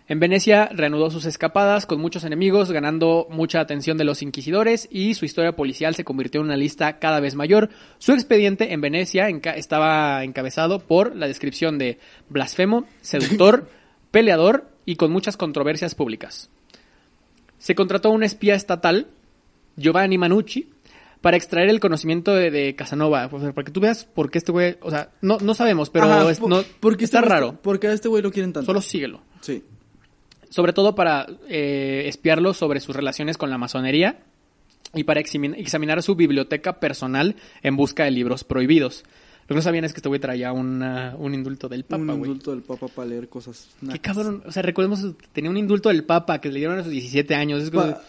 En Venecia reanudó sus escapadas con muchos enemigos, ganando mucha atención de los inquisidores y su historia policial se convirtió en una lista cada vez mayor. Su expediente en Venecia enca- estaba encabezado por la descripción de blasfemo, seductor, peleador y con muchas controversias públicas. Se contrató a un espía estatal, Giovanni Manucci, para extraer el conocimiento de, de Casanova, o sea, para que tú veas por qué este güey, o sea, no, no sabemos, pero Ajá, es- por- no, porque está este raro. Porque a este güey lo quieren tanto. Solo síguelo Sí. sobre todo para eh, espiarlo sobre sus relaciones con la masonería y para examin- examinar su biblioteca personal en busca de libros prohibidos. Lo que no sabían es que este güey traía una- un indulto del Papa, un güey. indulto del Papa para leer cosas. Qué nacas. cabrón, o sea, recordemos, tenía un indulto del Papa que le dieron a sus 17 años, es como Pa-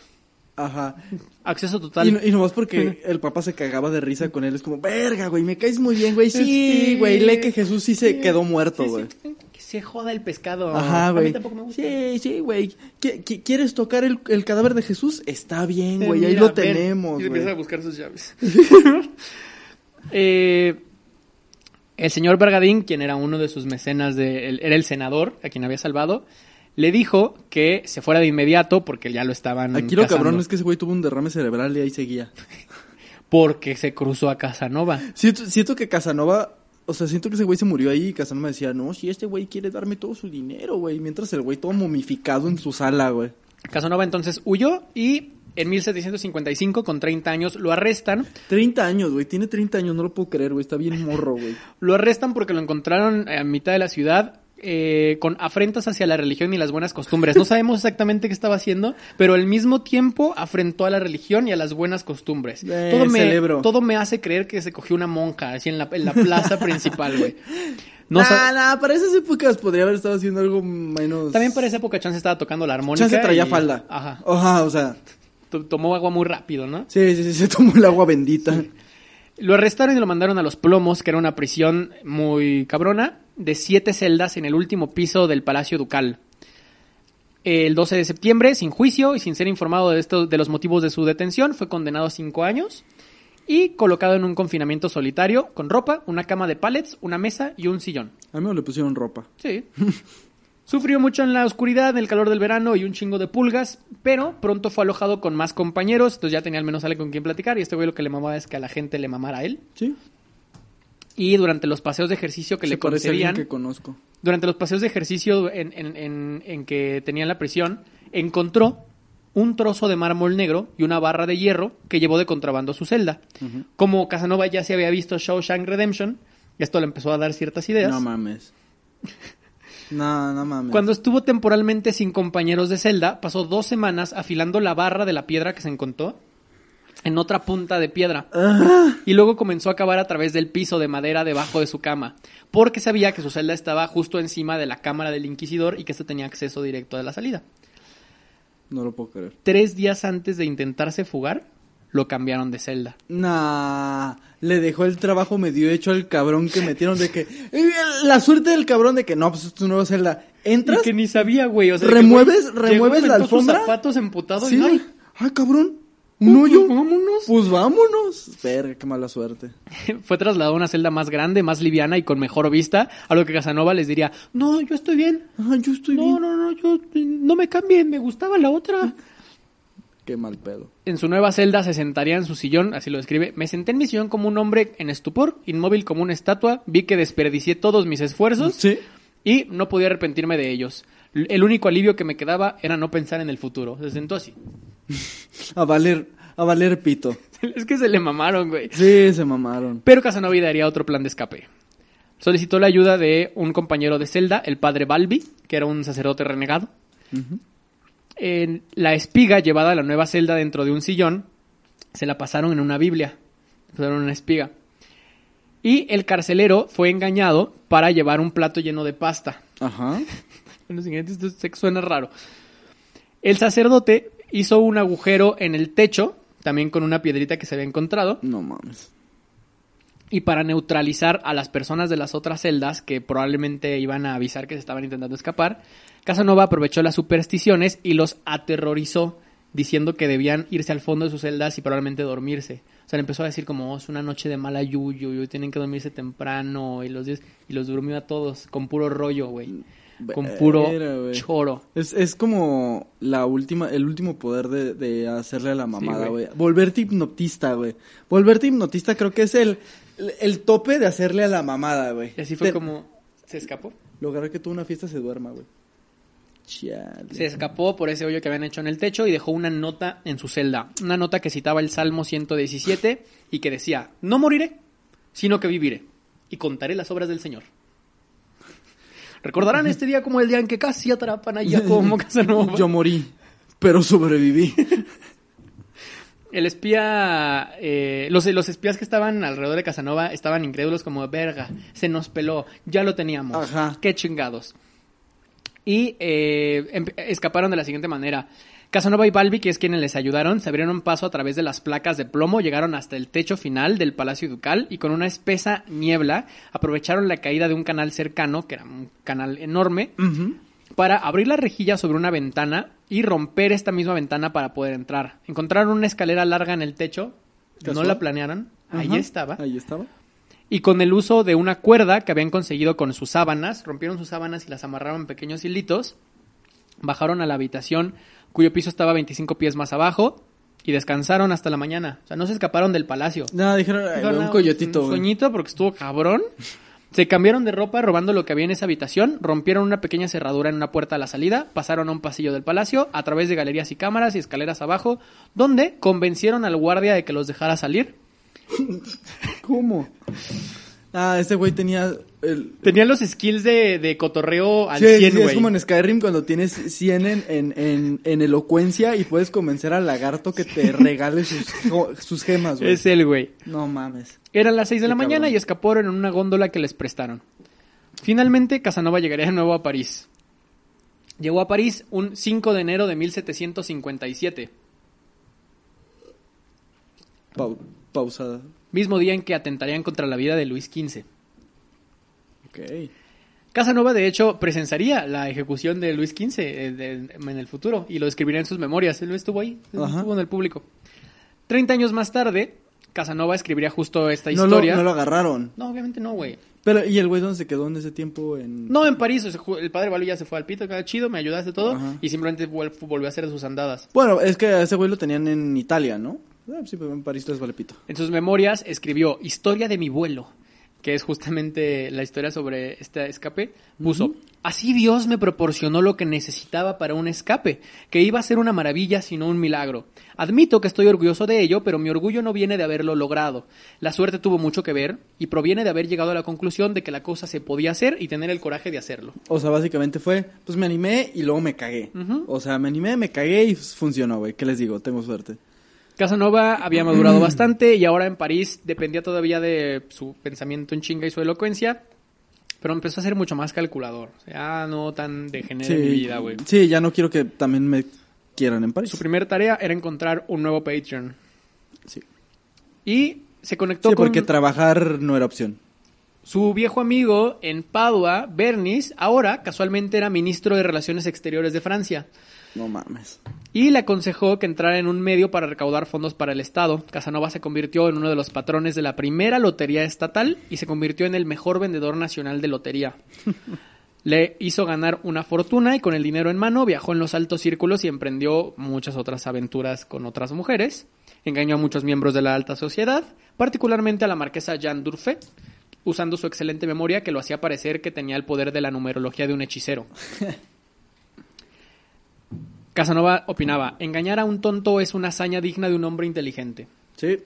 Ajá. acceso total. Y, no- y nomás porque el papá se cagaba de risa con él. Es como, verga, güey, me caes muy bien, güey. Sí, Sí. güey, lee que Jesús sí se quedó muerto, Sí, güey. sí, que se joda el pescado. Ajá, A mí güey. tampoco me gusta. Sí, sí, güey. ¿Qui- qui- ¿Quieres tocar el, el cadáver de Jesús? Está bien, güey. Ahí lo tenemos, Y empieza a güey. buscar sus llaves. Eh, el señor Bergadín, quien era uno de sus mecenas, de, era el senador a quien había salvado, le dijo que se fuera de inmediato porque ya lo estaban Aquí lo cazando, cabrón es que ese güey tuvo un derrame cerebral y ahí seguía. Porque se cruzó a Casanova. Siento, siento que Casanova, o sea, siento que ese güey se murió ahí y Casanova decía, no, si este güey quiere darme todo su dinero, güey. Mientras el güey todo momificado en su sala, güey. Casanova entonces huyó y en 1755, con 30 años, lo arrestan. 30 años, güey. Tiene 30 años, no lo puedo creer, güey. Está bien morro, güey. Lo arrestan porque lo encontraron a mitad de la ciudad eh, con afrentas hacia la religión y las buenas costumbres. No sabemos exactamente qué estaba haciendo, pero al mismo tiempo afrentó a la religión y a las buenas costumbres. Eh, todo, me, celebro. todo me hace creer que se cogió una monja así en la, en la plaza principal, güey. No nah, nah, para esas épocas podría haber estado haciendo algo menos... También para esa época Chance estaba tocando la armónica. Chance traía y- falda. Ajá. Ajá, o sea... To- Tomó agua muy rápido, ¿no? Sí, sí, sí, se tomó el agua bendita. Lo arrestaron y lo mandaron a los plomos, que era una prisión muy cabrona. de siete celdas en el último piso del Palacio Ducal. El 12 de septiembre, sin juicio y sin ser informado de, esto, de los motivos de su detención, fue condenado a cinco años y colocado en un confinamiento solitario con ropa, una cama de pallets, una mesa y un sillón. A mí me le pusieron ropa. Sí. Sufrió mucho en la oscuridad, en el calor del verano y un chingo de pulgas, pero pronto fue alojado con más compañeros, entonces ya tenía al menos alguien con quien platicar y este güey lo que le mamaba es que a la gente le mamara a él. Sí. Y durante los paseos de ejercicio que Se le concedían, que conozco. durante los paseos de ejercicio en, en- en- en que tenía en la prisión, encontró un trozo de mármol negro y una barra de hierro que llevó de contrabando a su celda. Como Casanova ya se había visto Shawshank Redemption, esto le empezó a dar ciertas ideas. No mames. No, no mames. Cuando estuvo temporalmente sin compañeros de celda, pasó dos semanas afilando la barra de la piedra que se encontró en otra punta de piedra. Y luego comenzó a cavar a través del piso de madera debajo de su cama, porque sabía que su celda estaba justo encima de la cámara del inquisidor y que este tenía acceso directo a la salida. No lo puedo creer. Tres días antes de intentarse fugar, lo cambiaron de celda. Nah, le dejó el trabajo medio hecho al cabrón que metieron de que... eh, La suerte del cabrón de que no, pues es tu nueva celda. Entras, Y que ni sabía, güey. O sea, ¿Remueves- que, güey, remueves la aventó sus alfombra? zapatos emputados sí, y ay, ay, cabrón, un hoyo. pues vámonos. Pues vámonos. Verga, qué mala suerte. fue trasladado a una celda más grande, más liviana y con mejor vista, a lo que Casanova les diría, no, yo estoy bien. Ah, yo estoy No, bien. no, no, yo no me cambien, me gustaba la otra. Qué mal pedo. En su nueva celda se sentaría en su sillón, así lo describe. Me senté en mi sillón como un hombre en estupor, inmóvil como una estatua. Vi que desperdicié todos mis esfuerzos Sí. y no podía arrepentirme de ellos. El único alivio que me quedaba era no pensar en el futuro. Se sentó así. A valer, a valer pito. Es que se le mamaron, güey. Sí, se mamaron. Pero Casanova daría otro plan de escape. Solicitó la ayuda de un compañero de celda, el padre Balbi, que era un sacerdote renegado. La espiga llevada a la nueva celda dentro de un sillón, se la pasaron en una Biblia. Pasaron una espiga. Y el carcelero fue engañado para llevar un plato lleno de pasta. Ajá. Bueno, siguiente, esto suena raro. El sacerdote hizo un agujero en el techo, también con una piedrita que se había encontrado. No mames. Y para neutralizar a las personas de las otras celdas que probablemente iban a avisar que se estaban intentando escapar, Casanova aprovechó las supersticiones y los aterrorizó diciendo que debían irse al fondo de sus celdas y probablemente dormirse. O sea, le empezó a decir como, "Oh, es una noche de mala yuyu, y tienen que dormirse temprano y los días y los durmió a todos con puro rollo, güey. Con puro choro. Es, es como la última, el último poder de, de hacerle a la mamada, güey. Volverte hipnotista, güey. Volverte hipnotista creo que es el, el, el tope de hacerle a la mamada, güey. Y así fue Te- como se escapó. Lograr que toda una fiesta se duerma, güey. Chale. Se escapó por ese hoyo que habían hecho en el techo y dejó una nota en su celda. Una nota que citaba el Salmo 117 y que decía, no moriré, sino que viviré y contaré las obras del Señor. Recordarán este día como el día en que casi atrapan a Jacobo Casanova. Yo morí, pero sobreviví. El espía, eh, los, los espías que estaban alrededor de Casanova estaban incrédulos como, verga, se nos peló, ya lo teníamos, Ajá. qué chingados. Y eh, em- escaparon de la siguiente manera. Casanova y Balbi, que es quienes les ayudaron, se abrieron paso a través de las placas de plomo, llegaron hasta el techo final del Palacio Ducal y con una espesa niebla aprovecharon la caída de un canal cercano, que era un canal enorme, para abrir la rejilla sobre una ventana y romper esta misma ventana para poder entrar. Encontraron una escalera larga en el techo, no la planearon, ahí estaba. Ahí estaba. Y con el uso de una cuerda que habían conseguido con sus sábanas, rompieron sus sábanas y las amarraron en pequeños hilitos, bajaron a la habitación cuyo piso estaba 25 pies más abajo y descansaron hasta la mañana. O sea, no se escaparon del palacio. Nada, dijeron, un "No, coyotito, Un sueñito porque estuvo cabrón. Se cambiaron de ropa robando lo que había en esa habitación, rompieron una pequeña cerradura en una puerta a la salida, pasaron a un pasillo del palacio, a través de galerías y cámaras y escaleras abajo, donde convencieron al guardia de que los dejara salir. ¿Cómo? Ah, ese güey tenía el... Tenían los skills de, de cotorreo al Sí, 100, sí, güey. es como en Skyrim cuando tienes 100 en, en, en, en elocuencia y puedes convencer al lagarto que te regale sus, sus gemas, güey. Es el güey. No mames. Eran las 6 de Qué la mañana y escaparon en una góndola que les prestaron. Finalmente, Casanova llegaría de nuevo a París. Llegó a París un 5 de enero de 1757, Pau- pausada. mismo día en que atentarían contra la vida de Luis XV. Ok. Casanova, de hecho, presenciaría la ejecución de Luis XV eh, en el futuro y lo escribiría en sus memorias. Él estuvo ahí, él estuvo en el público. Treinta años más tarde, Casanova escribiría justo esta No lo, historia. no lo agarraron. No, obviamente no, güey. Pero, ¿y el güey dónde se quedó en ese tiempo? En... No, en París, o sea, ju- el padre Balú ya se fue al pito, cada chido, me ayudaste todo, Ajá. y simplemente volvió a hacer sus andadas. Bueno, es que a ese güey lo tenían en Italia, ¿no? Ah, sí, pero en París es valepito. En sus memorias escribió Historia de mi vuelo, que es justamente la historia sobre este escape. Puso, así Dios me proporcionó lo que necesitaba para un escape, que iba a ser una maravilla sino un milagro. Admito que estoy orgulloso de ello, pero mi orgullo no viene de haberlo logrado. La suerte tuvo mucho que ver y proviene de haber llegado a la conclusión de que la cosa se podía hacer y tener el coraje de hacerlo. O sea, básicamente fue, pues me animé y luego me cagué. O sea, me animé, me cagué y funcionó, güey. ¿Qué les digo? Tengo suerte. Casanova había madurado bastante y ahora en París dependía todavía de su pensamiento en chinga y su elocuencia, pero empezó a ser mucho más calculador. O sea, no tan de género mi vida, güey. sí, ya no quiero que también me quieran en París. Su primera tarea era encontrar un nuevo Patreon. Sí. Y se conectó Sí, con porque trabajar no era opción. su viejo amigo en Padua, Bernis, ahora casualmente era ministro de Relaciones Exteriores de Francia. No mames. y le aconsejó que entrara en un medio para recaudar fondos para el Estado. Casanova se convirtió en uno de los patrones de la primera lotería estatal y se convirtió en el mejor vendedor nacional de lotería. Le hizo ganar una fortuna y con el dinero en mano viajó en los altos círculos y emprendió muchas otras aventuras con otras mujeres. Engañó a muchos miembros de la alta sociedad, particularmente a la marquesa Jeanne Durfé, usando su excelente memoria que lo hacía parecer que tenía el poder de la numerología de un hechicero. Casanova opinaba, engañar a un tonto es una hazaña digna de un hombre inteligente. Sí.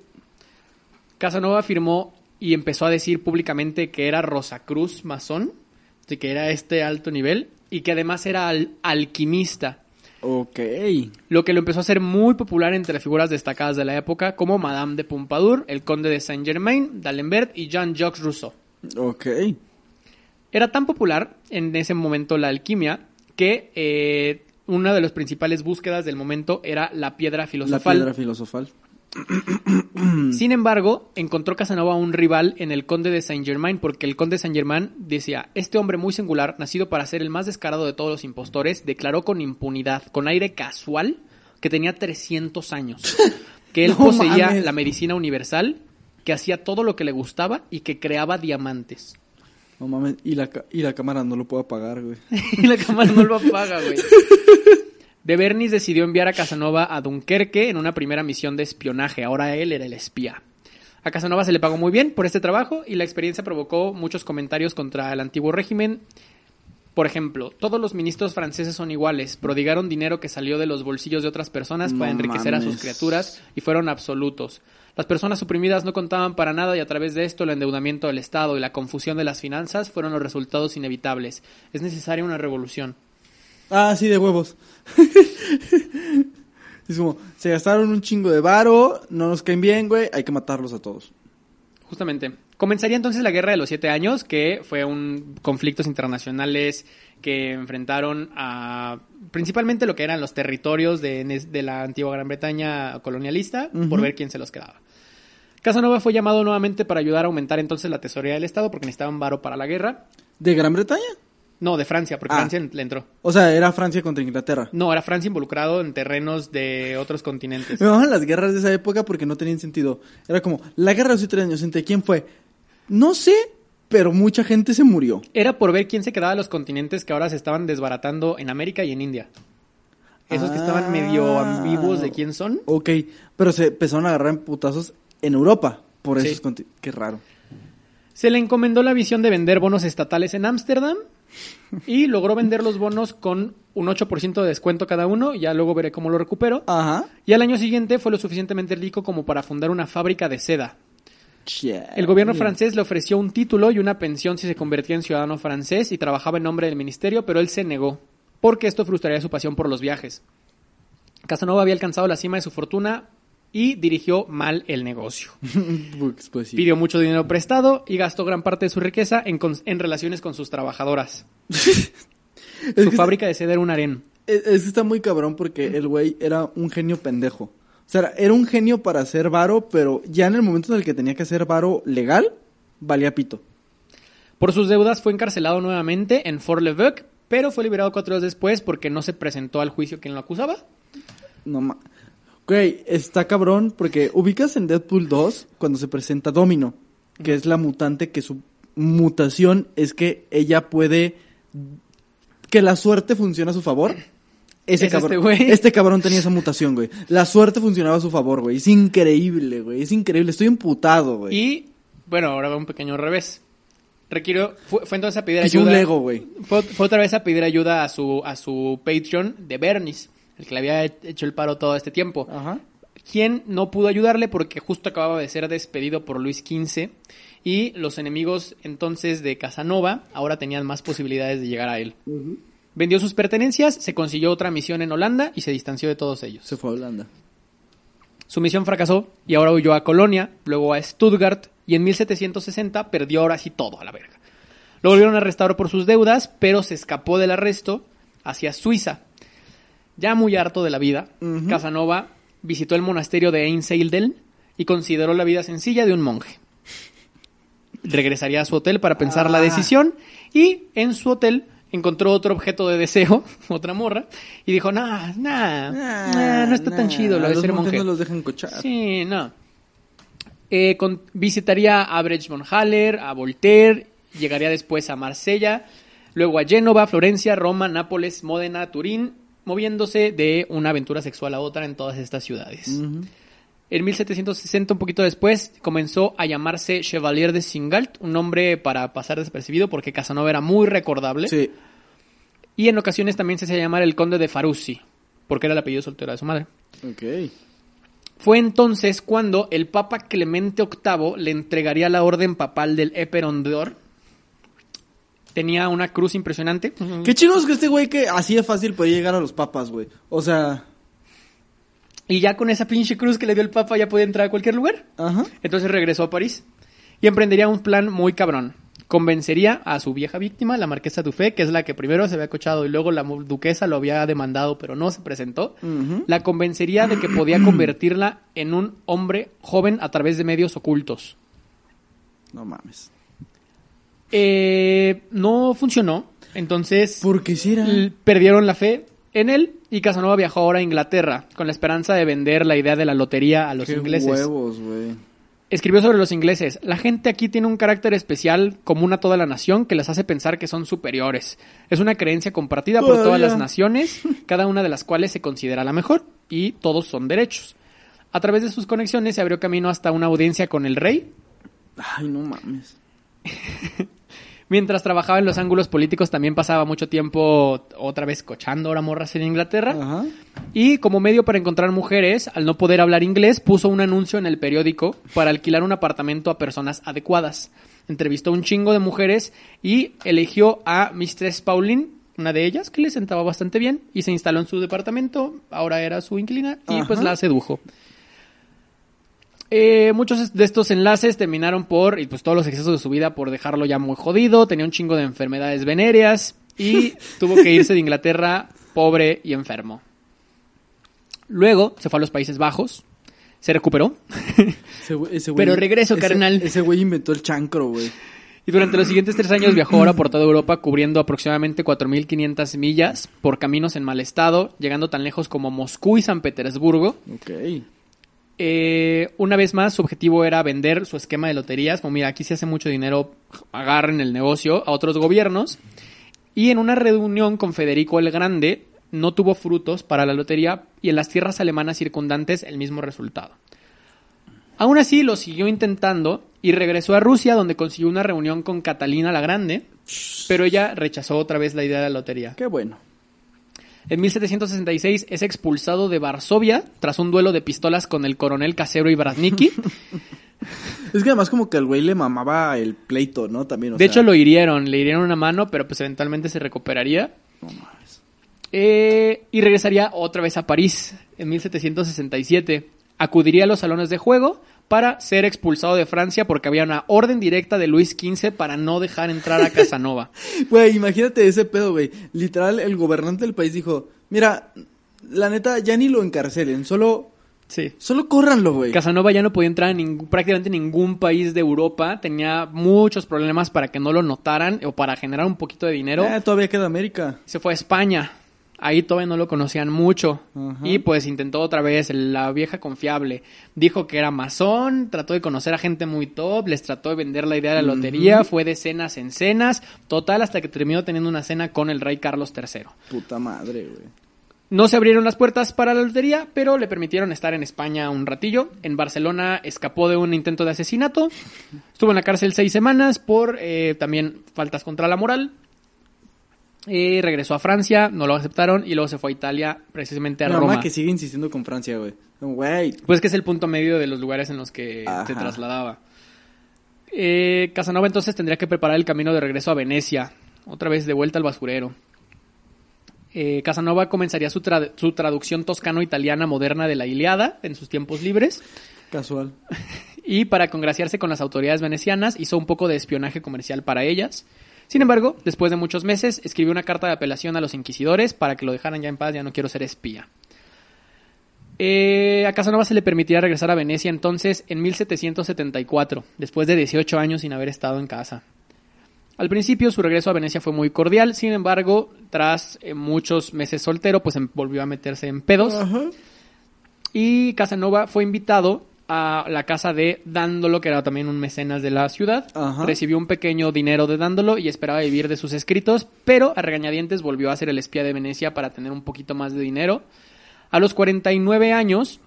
Casanova afirmó y empezó a decir públicamente que era Rosacruz masón, que era este alto nivel, y que además era al- alquimista, Ok. lo que lo empezó a hacer muy popular entre figuras destacadas de la época como Madame de Pompadour, el conde de Saint-Germain, d'Alembert y Jean-Jacques Rousseau. Ok. Era tan popular en ese momento la alquimia que eh, una de las principales búsquedas del momento era la piedra La filosofal. piedra filosofal. Sin embargo, encontró Casanova un rival en el conde de Saint Germain, porque el conde de Saint Germain decía, este hombre muy singular, nacido para ser el más descarado de todos los impostores, declaró con impunidad, con aire casual, que tenía 300 años, que él No poseía mames. la medicina universal, que hacía todo lo que le gustaba y que creaba diamantes. No mames. Y la, y la cámara no lo puedo apagar, güey. y la cámara no lo apaga, güey. De Bernis decidió enviar a Casanova a Dunkerque en una primera misión de espionaje. Ahora él era el espía. A Casanova se le pagó muy bien por este trabajo y la experiencia provocó muchos comentarios contra el antiguo régimen. Por ejemplo, todos los ministros franceses son iguales, prodigaron dinero que salió de los bolsillos de otras personas para enriquecer a sus criaturas y fueron absolutos. Las personas oprimidas no contaban para nada y a través de esto el endeudamiento del Estado y la confusión de las finanzas fueron los resultados inevitables. Es necesaria una revolución. Ah, sí, de huevos. es como, se gastaron un chingo de varo, no nos caen bien, güey, hay que matarlos a todos. Justamente. Comenzaría entonces la Guerra de los Siete Años, que fue un conflictos internacionales que enfrentaron a principalmente lo que eran los territorios de, de la antigua Gran Bretaña colonialista por ver quién se los quedaba. Casanova fue llamado nuevamente para ayudar a aumentar entonces la tesorería del Estado porque necesitaban varo para la guerra. ¿De Gran Bretaña? No, de Francia, porque Ah. Francia le entró. O sea, era Francia contra Inglaterra. No, era Francia involucrado en terrenos de otros continentes. Me las guerras de esa época porque no tenían sentido. Era como, la guerra de los siete años, ¿entre quién fue? No sé, pero mucha gente se murió. Era por ver quién se quedaba de los continentes que ahora se estaban desbaratando en América y en India. Esos que estaban medio Ah. ambiguos de quién son. Ok, pero se empezaron a agarrar en putazos en Europa. Por Sí. esos conti- Qué raro. Se le encomendó la visión de vender bonos estatales en Ámsterdam y logró vender los bonos con un 8% de descuento cada uno. Ya luego veré cómo lo recupero. Ajá. Y al año siguiente fue lo suficientemente rico como para fundar una fábrica de seda. El gobierno francés le ofreció un título y una pensión si se convertía en ciudadano francés y trabajaba en nombre del ministerio, pero él se negó, porque esto frustraría su pasión por los viajes. Casanova había alcanzado la cima de su fortuna y dirigió mal el negocio. Pues, pues sí. Pidió mucho dinero prestado y gastó gran parte de su riqueza en, en relaciones con sus trabajadoras. Su fábrica de seda era un harén. Es, es que está muy cabrón porque el güey era un genio pendejo. O sea, era un genio para hacer varo, pero ya en el momento en el que tenía que hacer varo legal, valía pito. Por sus deudas fue encarcelado nuevamente en Fort Leveux, pero fue liberado cuatro días después porque no se presentó al juicio quien lo acusaba. No ma... Güey, está cabrón porque ubicas en Deadpool 2 cuando se presenta Domino, que es la mutante que su mutación es que ella puede que la suerte funciona a su favor. Ese Es cabrón, este este cabrón tenía esa mutación, güey. La suerte funcionaba a su favor, güey. Es increíble, güey. Es increíble. Estoy emputado, güey. Y, bueno, ahora va un pequeño revés. Requirió, fue, fue entonces a pedir Es un ayuda. Lego, güey. Fue, fue otra vez a pedir ayuda a su, a su Patreon de Bernice, el que le había hecho el paro todo este tiempo. Ajá. quien no pudo ayudarle porque justo acababa de ser despedido por Luis XV y los enemigos entonces de Casanova ahora tenían más posibilidades de llegar a él. Vendió sus pertenencias, se consiguió otra misión en Holanda y se distanció de todos ellos. Se fue a Holanda. Su misión fracasó y ahora huyó a Colonia, luego a Stuttgart y en 1760 perdió ahora sí todo a la verga. Lo volvieron a arrestar por sus deudas, pero se escapó del arresto hacia Suiza. Ya muy harto de la vida. Casanova visitó el monasterio de Einseilden y consideró la vida sencilla de un monje. Regresaría a su hotel para pensar la Ah. decisión y en su hotel encontró otro objeto de deseo, otra morra, y dijo, nah, nah, nah, no está tan chido lo de ser monje. no los dejan cochar. Sí, no. Eh, con- visitaría a Brecht von Haller, a Voltaire, llegaría después a Marsella, luego a Génova, Florencia, Roma, Nápoles, Módena, Turín, moviéndose de una aventura sexual a otra en todas estas ciudades. En 1760, un poquito después, comenzó a llamarse Chevalier de Singalt, un nombre para pasar desapercibido porque Casanova era muy recordable. Sí. Y en ocasiones también se hacía llamar el conde de Farussi, porque era el apellido soltero de su madre. Ok. Fue entonces cuando el Papa Clemente VIII le entregaría la orden papal del Éperon d'Or. Tenía una cruz impresionante. Qué chido es que este güey que así de fácil podía llegar a los papas, güey. O sea, Y ya con esa pinche cruz que le dio el Papa ya podía entrar a cualquier lugar. ajá. Entonces regresó a París y emprendería un plan muy cabrón. Convencería a su vieja víctima, la marquesa Dufay, que es la que primero se había cochado y luego la duquesa lo había demandado, pero no se presentó. Ujú. La convencería de que podía convertirla en un hombre joven a través de medios ocultos. No mames. Eh, no funcionó. Entonces era. l- perdieron la fe en él y Casanova viajó ahora a Inglaterra con la esperanza de vender la idea de la lotería a los Qué ingleses. huevos, güey. Escribió sobre los ingleses. La gente aquí tiene un carácter especial común a toda la nación que les hace pensar que son superiores. Es una creencia compartida por todas las naciones, cada una de las cuales se considera la mejor y todos son derechos. A través de sus conexiones se abrió camino hasta una audiencia con el rey. Ay, no mames. Mientras trabajaba en los ángulos políticos también pasaba mucho tiempo otra vez cochando ahora morras en Inglaterra. Ajá. Y como medio para encontrar mujeres, al no poder hablar inglés, puso un anuncio en el periódico para alquilar un apartamento a personas adecuadas. Entrevistó un chingo de mujeres y eligió a Mistress Pauline, una de ellas, que le sentaba bastante bien, y se instaló en su departamento, ahora era su inquilina, y pues la sedujo. Eh, muchos de estos enlaces terminaron por, y pues todos los excesos de su vida, por dejarlo ya muy jodido, tenía un chingo de enfermedades venéreas y tuvo que irse de Inglaterra pobre y enfermo. Luego se fue a los Países Bajos, se recuperó Ese ese Pero regreso, ese- carnal. Ese güey inventó el chancro, güey. y durante los siguientes tres años viajó ahora por toda Europa cubriendo aproximadamente 4.500 millas por caminos en mal estado, llegando tan lejos como Moscú y San Petersburgo. Eh, una vez más, su objetivo era vender su esquema de loterías. Como mira, aquí se hace mucho dinero, agarren el negocio a otros gobiernos. Y en una reunión con Federico el Grande, no tuvo frutos para la lotería y en las tierras alemanas circundantes el mismo resultado. Aún así, lo siguió intentando y regresó a Rusia, donde consiguió una reunión con Catalina la Grande, pero ella rechazó otra vez la idea de la lotería. Qué bueno. En 1766 es expulsado de Varsovia tras un duelo de pistolas con el coronel casero Ibratniki. Es que además como que al güey le mamaba el pleito, ¿no? También, o De sea, hecho, lo hirieron, le hirieron una mano, pero pues eventualmente se recuperaría. No mames. Eh, y regresaría otra vez a París en 1767. Acudiría a los salones de juego para ser expulsado de Francia porque había una orden directa de Luis XV para no dejar entrar a Casanova. Güey, imagínate ese pedo, güey. Literal, el gobernante del país dijo, mira, la neta, ya ni lo encarcelen, solo Sí. Solo córranlo, güey. Casanova ya no podía entrar en ningún- prácticamente ningún país de Europa. Tenía muchos problemas para que no lo notaran o para generar un poquito de dinero. Eh, todavía queda América. Se fue a España. Ahí todavía no lo conocían mucho. Y pues intentó otra vez la vieja confiable. Dijo que era masón, trató de conocer a gente muy top, les trató de vender la idea de la lotería, fue de cenas en cenas, total hasta que terminó teniendo una cena con el rey Carlos III. Puta madre, güey. No se abrieron las puertas para la lotería, pero le permitieron estar en España un ratillo. En Barcelona escapó de un intento de asesinato. Estuvo en la cárcel seis semanas por eh, también faltas contra la moral. Eh, regresó a Francia, no lo aceptaron y luego se fue a Italia, precisamente a Mi Roma. mamá que sigue insistiendo con Francia, güey. Güey. Pues que es el punto medio de los lugares en los que Ajá. se trasladaba. Eh, Casanova entonces tendría que preparar el camino de regreso a Venecia, otra vez de vuelta al basurero. Eh, Casanova comenzaría su, tra- su traducción toscano-italiana moderna de la Iliada en sus tiempos libres Casual. y para congraciarse con las autoridades venecianas hizo un poco de espionaje comercial para ellas. Sin embargo, después de muchos meses, escribió una carta de apelación a los inquisidores para que lo dejaran ya en paz, ya no quiero ser espía. Eh, a Casanova se le permitía regresar a Venecia entonces en 1774, después de 18 años sin haber estado en casa. Al principio su regreso a Venecia fue muy cordial, sin embargo, tras eh, muchos meses soltero, pues em- volvió a meterse en pedos. Y Casanova fue invitado a la casa de Dándolo, que era también un mecenas de la ciudad. Ajá. Recibió un pequeño dinero de Dándolo y esperaba vivir de sus escritos, pero a regañadientes volvió a ser el espía de Venecia para tener un poquito más de dinero. A los 49 años,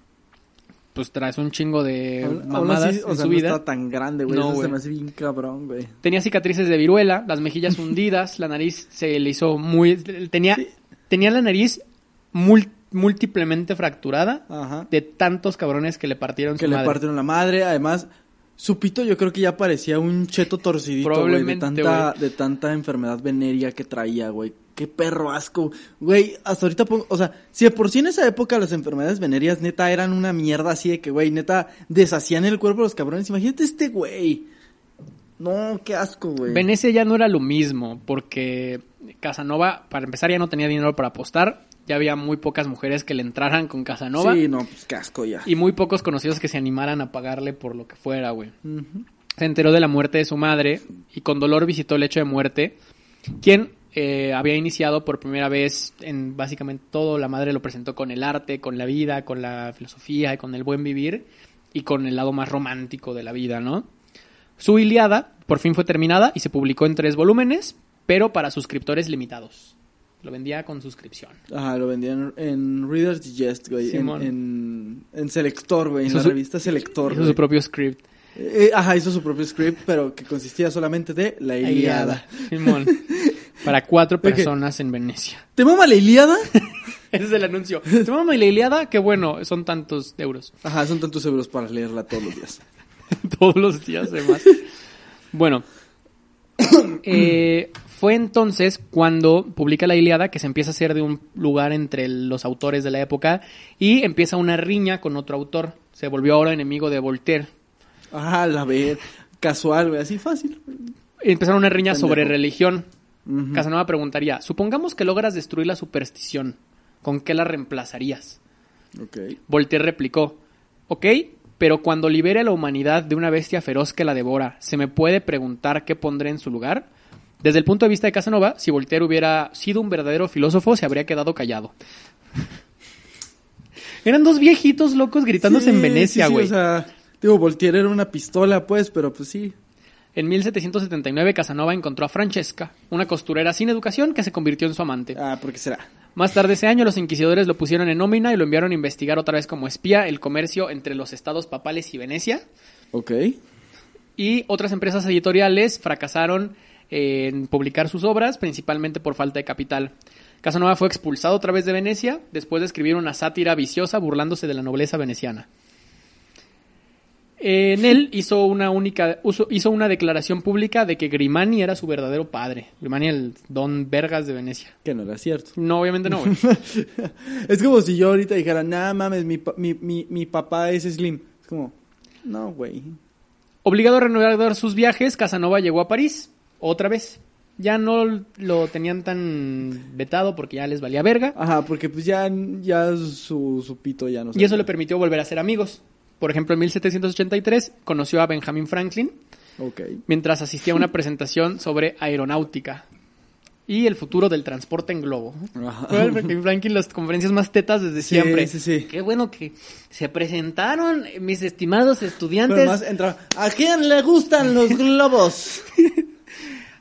pues tras un chingo de mamadas así, o en sea, su no vida. está tan grande, güey. No, Eso se me hace bien cabrón, güey. Tenía cicatrices de viruela, las mejillas hundidas, la nariz se le hizo muy... Tenía, tenía la nariz mul- múltiplemente fracturada Ajá. de tantos cabrones que le partieron Que su le madre. partieron la madre. Además, su pito yo creo que ya parecía un cheto torcidito, güey. De tanta, de tanta enfermedad venérea que traía, güey. Qué perro asco. Güey, hasta ahorita pongo... O sea, si de por sí en esa época las enfermedades venéreas neta eran una mierda así de que, güey, neta deshacían el cuerpo de los cabrones. Imagínate este güey. No, qué asco, güey. Venecia ya no era lo mismo, porque Casanova, para empezar, ya no tenía dinero para apostar. Ya había muy pocas mujeres que le entraran con Casanova. Sí, no, pues qué asco ya. Y muy pocos conocidos que se animaran a pagarle por lo que fuera, güey. Se enteró de la muerte de su madre y con dolor visitó el hecho de muerte, quien eh, había iniciado por primera vez en básicamente todo. La madre lo presentó con el arte, con la vida, con la filosofía y con el buen vivir y con el lado más romántico de la vida, ¿no? Su Iliada por fin fue terminada y se publicó en tres volúmenes, pero para suscriptores limitados. Lo vendía con suscripción. Ajá, lo vendían en Reader's Digest, güey. En, Simón. en, en Selector, güey. En la su- revista Selector, Hizo güey. su propio script. Eh, ajá, hizo su propio script, pero que consistía solamente de la Iliada. Simón. Para cuatro personas en Venecia. ¿Te mama la Iliada? Ese es el anuncio. ¿Te mama la Iliada? Que bueno, son tantos euros. Ajá, son tantos euros para leerla todos los días. Todos los días, además. Bueno. Eh, fue entonces cuando publica la Iliada que se empieza a hacer de un lugar entre los autores de la época y empieza una riña con otro autor. Se volvió ahora enemigo de Voltaire. Ajá, la ver. Casual, güey, así fácil. Empezaron una riña Pendejo. sobre religión. Casanova preguntaría, supongamos que logras destruir la superstición, ¿con qué la reemplazarías? Voltaire replicó, ok, pero cuando libere a la humanidad de una bestia feroz que la devora, ¿se me puede preguntar qué pondré en su lugar? Desde el punto de vista de Casanova, si Voltaire hubiera sido un verdadero filósofo, se habría quedado callado. Eran dos viejitos locos gritándose Sí, en Venecia, sí, sí, güey. o sea, digo, Voltaire era una pistola, pues, pero pues sí. En 1779, Casanova encontró a Francesca, una costurera sin educación que se convirtió en su amante. Ah, ¿por qué será? Más tarde ese año, los inquisidores lo pusieron en nómina y lo enviaron a investigar otra vez como espía el comercio entre los estados papales y Venecia. Ok. Y otras empresas editoriales fracasaron en publicar sus obras, principalmente por falta de capital. Casanova fue expulsado otra vez de Venecia después de escribir una sátira viciosa burlándose de la nobleza veneciana. En él hizo una única hizo una declaración pública de que Grimani era su verdadero padre. Grimani el don Vergas de Venecia. Que no era cierto. No, obviamente no, güey. es como si yo ahorita dijera, nah, mames, mi, mi, mi, mi papá es Slim. Es como, no, güey. Obligado a renovar sus viajes, Casanova llegó a París, otra vez. ya no lo tenían tan vetado porque ya les valía verga. Ajá, porque pues ya, ya su, su pito ya no Y eso le permitió volver a ser amigos. Por ejemplo, en 1783 conoció a Benjamin Franklin Ok. mientras asistía a una presentación sobre aeronáutica y el futuro del transporte en globo. Ajá. Fue Benjamin Franklin las conferencias más tetas desde siempre. sí, sí. Qué bueno que se presentaron mis estimados estudiantes. Pero más entraba, ¿a quién le gustan los globos?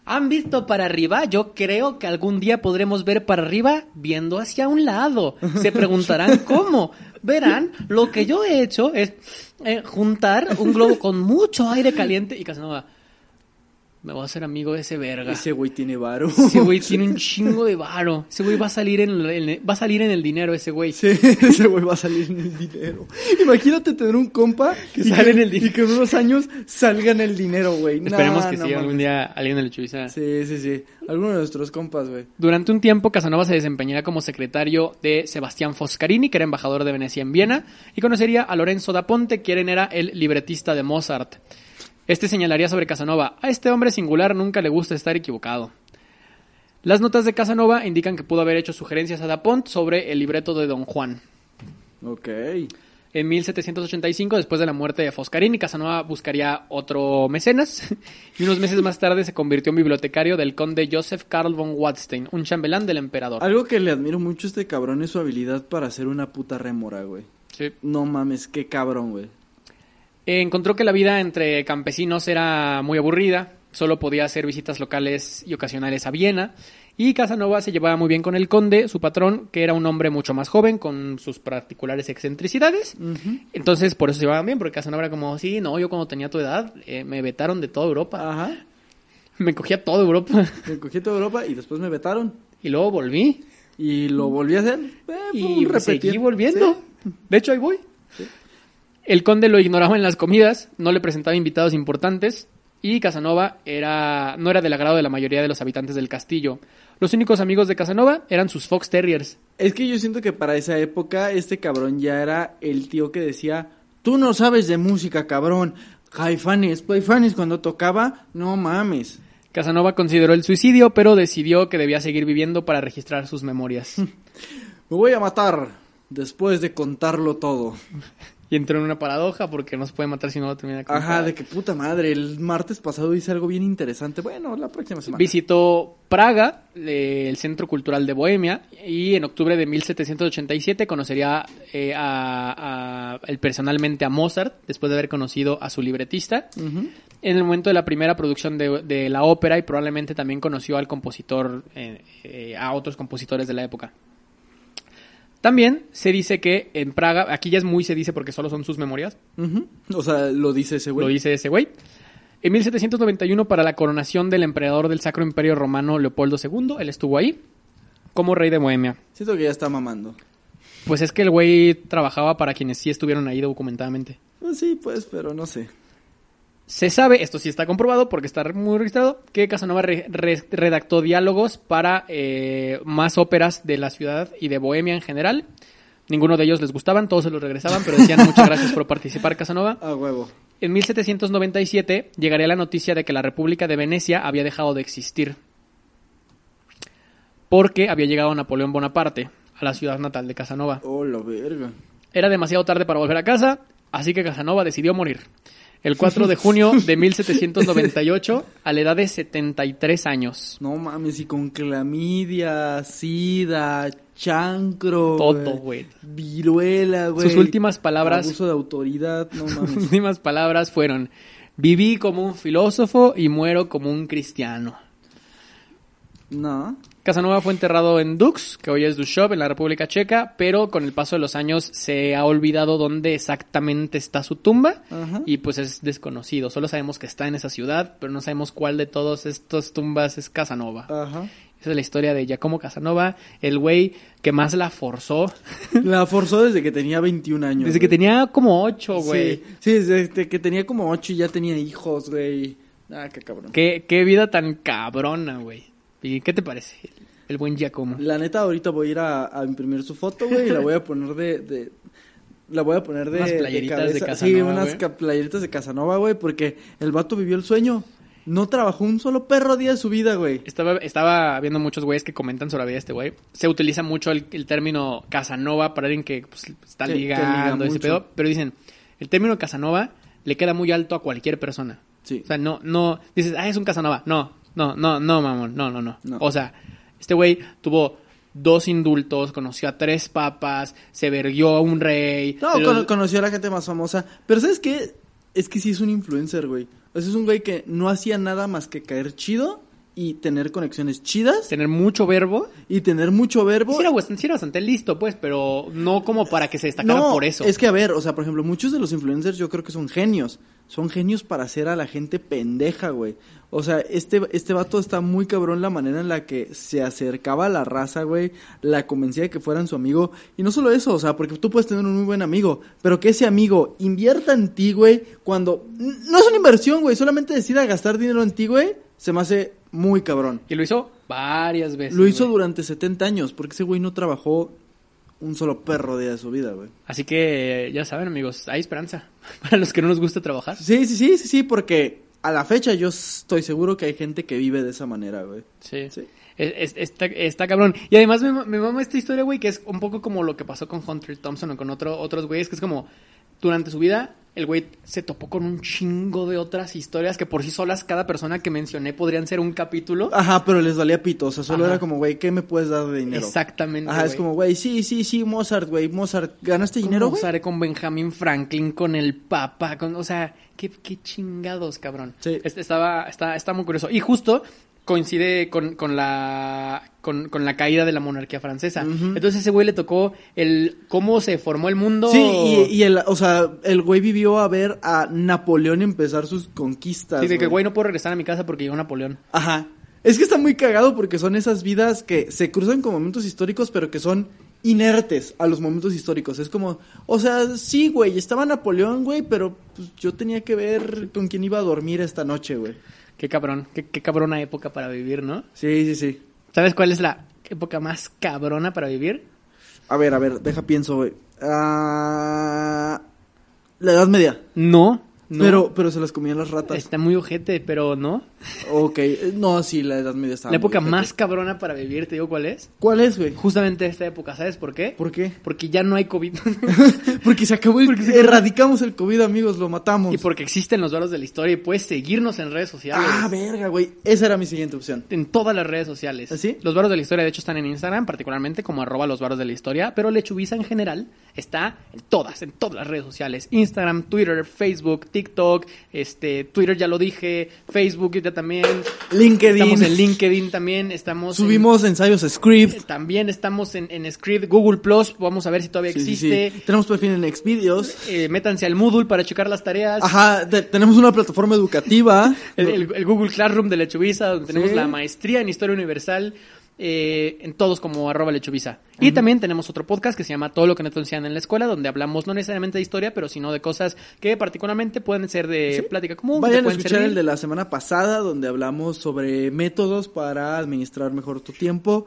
¿Han visto para arriba? Yo creo que algún día podremos ver para arriba viendo hacia un lado. Se preguntarán cómo. Verán, lo que yo he hecho es eh, juntar un globo con mucho aire caliente y Casanova. Me voy a hacer amigo de ese verga. Ese güey tiene varo. Ese güey tiene un chingo de varo. Ese güey va a salir en el, va a salir en el dinero ese güey. Sí, ese güey va a salir en el dinero. Imagínate tener un compa Que sale en el dinero. Y que en unos años salga en el dinero, güey. Esperemos Nah, que no sí, mames. algún día alguien de Lechuiza. Sí, sí, sí. Alguno de nuestros compas, güey. Durante un tiempo, Casanova se desempeñaría como secretario de Sebastián Foscarini, que era embajador de Venecia en Viena, y conocería a Lorenzo da Ponte, quien era el libretista de Mozart. Este señalaría sobre Casanova, a este hombre singular nunca le gusta estar equivocado. Las notas de Casanova indican que pudo haber hecho sugerencias a da Ponte sobre el libreto de Don Juan. Ok. En 1785, después de la muerte de Foscarini, Casanova buscaría otro mecenas y unos meses más tarde se convirtió en bibliotecario del conde Joseph Karl von Wadstein, un chambelán del emperador. Algo que le admiro mucho a este cabrón es su habilidad para hacer una puta rémora, güey. Sí. No mames, qué cabrón, güey. Eh, encontró que la vida entre campesinos era muy aburrida, solo podía hacer visitas locales y ocasionales a Viena, y Casanova se llevaba muy bien con el conde, su patrón, que era un hombre mucho más joven, con sus particulares excentricidades. Entonces, por eso se llevaban bien, porque Casanova era como, sí, no, yo cuando tenía tu edad, eh, me vetaron de toda Europa. Ajá. Me cogía toda Europa. Me cogí toda Europa y después me vetaron. Y luego volví. Y lo volví a hacer. Eh, Y seguí volviendo. Sí. De hecho, ahí voy. El conde lo ignoraba en las comidas, no le presentaba invitados importantes y Casanova era, no era del agrado de la mayoría de los habitantes del castillo. Los únicos amigos de Casanova eran sus Fox Terriers. Es que yo siento que para esa época este cabrón ya era el tío que decía, tú no sabes de música, cabrón. Jaifanes, Jaifanes cuando tocaba, no mames. Casanova consideró el suicidio, pero decidió que debía seguir viviendo para registrar sus memorias. Me voy a matar después de contarlo todo. y entró en una paradoja porque no se puede matar si no lo termina de contar. Ajá, de que puta madre, el martes pasado hice algo bien interesante. Bueno, la próxima semana. Visitó Praga, el Centro Cultural de Bohemia, y en octubre de 1787 conocería eh, a, a- personalmente a Mozart, después de haber conocido a su libretista. Ujú. En el momento de la primera producción de, de la ópera y probablemente también conoció al compositor, eh, eh, a otros compositores de la época. También se dice que en Praga, aquí ya es muy se dice porque solo son sus memorias. O sea, lo dice ese güey. lo dice ese güey. En 1791, para la coronación del emperador del Sacro Imperio Romano Leopoldo II, él estuvo ahí como rey de Bohemia. Siento que ya está mamando. Pues es que el güey trabajaba para quienes sí estuvieron ahí documentadamente. Pues sí, pues, pero no sé. Se sabe, esto sí está comprobado porque está muy registrado, que Casanova re- re- redactó diálogos para eh, más óperas de la ciudad y de Bohemia en general. Ninguno de ellos les gustaban, todos se los regresaban, pero decían muchas gracias por participar, Casanova. A huevo. En 1797 llegaría la noticia de que la República de Venecia había dejado de existir. Porque había llegado Napoleón Bonaparte a la ciudad natal de Casanova. Oh, la verga. Era demasiado tarde para volver a casa, así que Casanova decidió morir. El 4 de junio de 1798, a la edad de 73 años. No mames, y con clamidia, sida, chancro. Todo, güey. Viruela, güey. Sus últimas palabras, Abuso de autoridad, no sus mames. últimas palabras fueron: Viví como un filósofo y muero como un cristiano. no. Casanova fue enterrado en Dux, que hoy es Dushov, en la República Checa, pero con el paso de los años se ha olvidado dónde exactamente está su tumba Ajá. y pues es desconocido. Solo sabemos que está en esa ciudad, pero no sabemos cuál de todas estas tumbas es Casanova. Ajá. Esa es la historia de Giacomo Casanova, el güey que más la forzó La forzó desde que tenía 21 años. desde que tenía como ocho, güey. Sí, sí, desde que tenía como 8 y ya tenía hijos, güey. Ah, qué cabrón. Qué, qué vida tan cabrona, güey. ¿Y qué te parece el, buen Giacomo? La neta, ahorita voy a ir a, a imprimir su foto, güey, y la voy a poner de... de- la voy a poner de, Unas playeritas de cabeza. Casanova, Sí, unas playeritas de Casanova, güey, porque el vato vivió el sueño. No trabajó un solo perro día de su vida, güey. Estaba, estaba viendo muchos güeyes que comentan sobre la vida de este güey. Se utiliza mucho el, el término Casanova para alguien que pues, está liga ligando ese pedo. Pero dicen, el término Casanova le queda muy alto a cualquier persona. Sí. O sea, no, no, dices, ah, es un Casanova. No, no, no, no, mamón, no, no, no. No. O sea, este güey tuvo dos indultos, conoció a tres papas, se verguió a un rey. No, cono- conoció a la gente más famosa. Pero ¿sabes qué? Es que sí es un influencer, güey. O sea, es un güey que no hacía nada más que caer chido y tener conexiones chidas tener mucho verbo. y tener mucho verbo. Sí era, bastante, sí era bastante listo, pues, pero no como para que se destacara no, por eso. es que a ver, o sea, por ejemplo, muchos de los influencers yo creo que son genios. Son genios para hacer a la gente pendeja, güey. O sea, este, este vato está muy cabrón la manera en la que se acercaba a la raza, güey. La convencía de que fueran su amigo. Y no solo eso, o sea, porque tú puedes tener un muy buen amigo. Pero que ese amigo invierta en ti, güey. Cuando... No es una inversión, güey. Solamente decida gastar dinero en ti, güey. Se me hace muy cabrón. Y lo hizo varias veces. Lo hizo güey. durante 70 años. Porque ese güey no trabajó un solo perro día de su vida, güey. Así que ya saben, amigos, hay esperanza. Para los que no nos gusta trabajar. Sí, sí, sí, sí, sí, porque a la fecha yo estoy seguro que hay gente que vive de esa manera, güey. Sí. Sí. Es- es- está, está cabrón. Y además me, me mama esta historia, güey, que es un poco como lo que pasó con Hunter Thompson o con otro, otros güeyes, que es como durante su vida el güey se topó con un chingo de otras historias que por sí solas cada persona que mencioné podrían ser un capítulo. Ajá, pero les valía pito, o sea, solo Ajá. era como, güey, ¿qué me puedes dar de dinero? Exactamente. Ajá, es como, güey, sí, sí, sí, Mozart, güey, Mozart, ¿ganaste dinero, usaré con Benjamin Franklin, con el Papa, con, o sea, qué, qué chingados, cabrón. Sí. Este estaba, está, está muy curioso. Y justo coincide con, con la con, con la caída de la monarquía francesa. Entonces ese güey le tocó el cómo se formó el mundo. Sí, y, y el, o sea, el güey vivió a ver a Napoleón empezar sus conquistas. Sí, de que güey no puedo regresar a mi casa porque llegó Napoleón. Ajá. Es que está muy cagado porque son esas vidas que se cruzan con momentos históricos, pero que son inertes a los momentos históricos. Es como, o sea, sí, güey, estaba Napoleón, güey, pero pues, yo tenía que ver con quién iba a dormir esta noche, güey. Qué cabrón, qué, qué cabrona época para vivir, ¿no? Sí, sí, sí. ¿Sabes cuál es la época más cabrona para vivir? A ver, a ver, deja pienso, güey. Ah, la Edad Media. No, no. Pero, pero se las comían las ratas. Está muy ojete, pero no. Ok, no, sí, la Edad Media estaba La época más cabrona para vivir, te digo cuál es. ¿Cuál es, güey? Justamente esta época, ¿sabes por qué? ¿Por qué? Porque ya no hay COVID. Porque se acabó el... Porque se Erradicamos el COVID, amigos, lo matamos. y porque existen los varos de la historia y puedes seguirnos en redes sociales. Ah, verga, güey. Esa era mi siguiente opción. en todas las redes sociales. ¿Ah, sí? Los varos de la historia, de hecho, están en Instagram, particularmente como arroba los varos de la historia, pero Lechubiza en general está en todas, en todas las redes sociales. Instagram, Twitter, Facebook, TikTok, este, Twitter ya lo dije, Facebook ya también. LinkedIn. Estamos en LinkedIn también, estamos en- Subimos ensayos script. también estamos en, en Script, Google Plus, vamos a ver si todavía Sí, existe. sí. Tenemos perfil en Xvideos. Eh, métanse al Moodle para checar las tareas. Ajá, te- tenemos una plataforma educativa. El, el- el Google Classroom de Lechubiza, donde tenemos la maestría en Historia Universal, eh, en todos como arroba Lechubiza. Y también tenemos otro podcast que se llama Todo lo que no te enseñan en la escuela, donde hablamos no necesariamente de historia, pero sino de cosas que particularmente pueden ser de plática común. Vayan a escuchar servir. el de la semana pasada, donde hablamos sobre métodos para administrar mejor tu tiempo.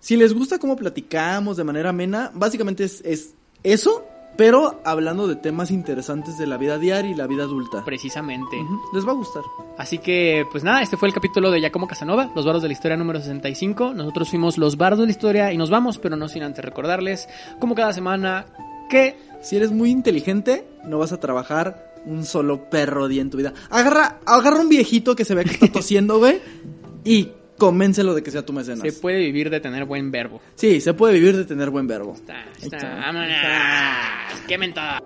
Si les gusta cómo platicamos de manera amena, básicamente es, es eso, pero hablando de temas interesantes de la vida diaria y la vida adulta. Precisamente. Les va a gustar. Así que, pues nada, este fue el capítulo de Giacomo Casanova, Los Bardos de la Historia número 65. Nosotros fuimos los Bardos de la Historia y nos vamos, pero no sin antes recordarles, como cada semana, que Si eres muy inteligente, no vas a trabajar un solo perro día en tu vida. Agarra, agarra un viejito que se vea que está tosiendo, güey, y convéncelo de que sea tu mecenas. se puede vivir de tener buen verbo. Sí, se puede vivir de tener buen verbo. Está, está, está. vámonos. ¡Qué mentada!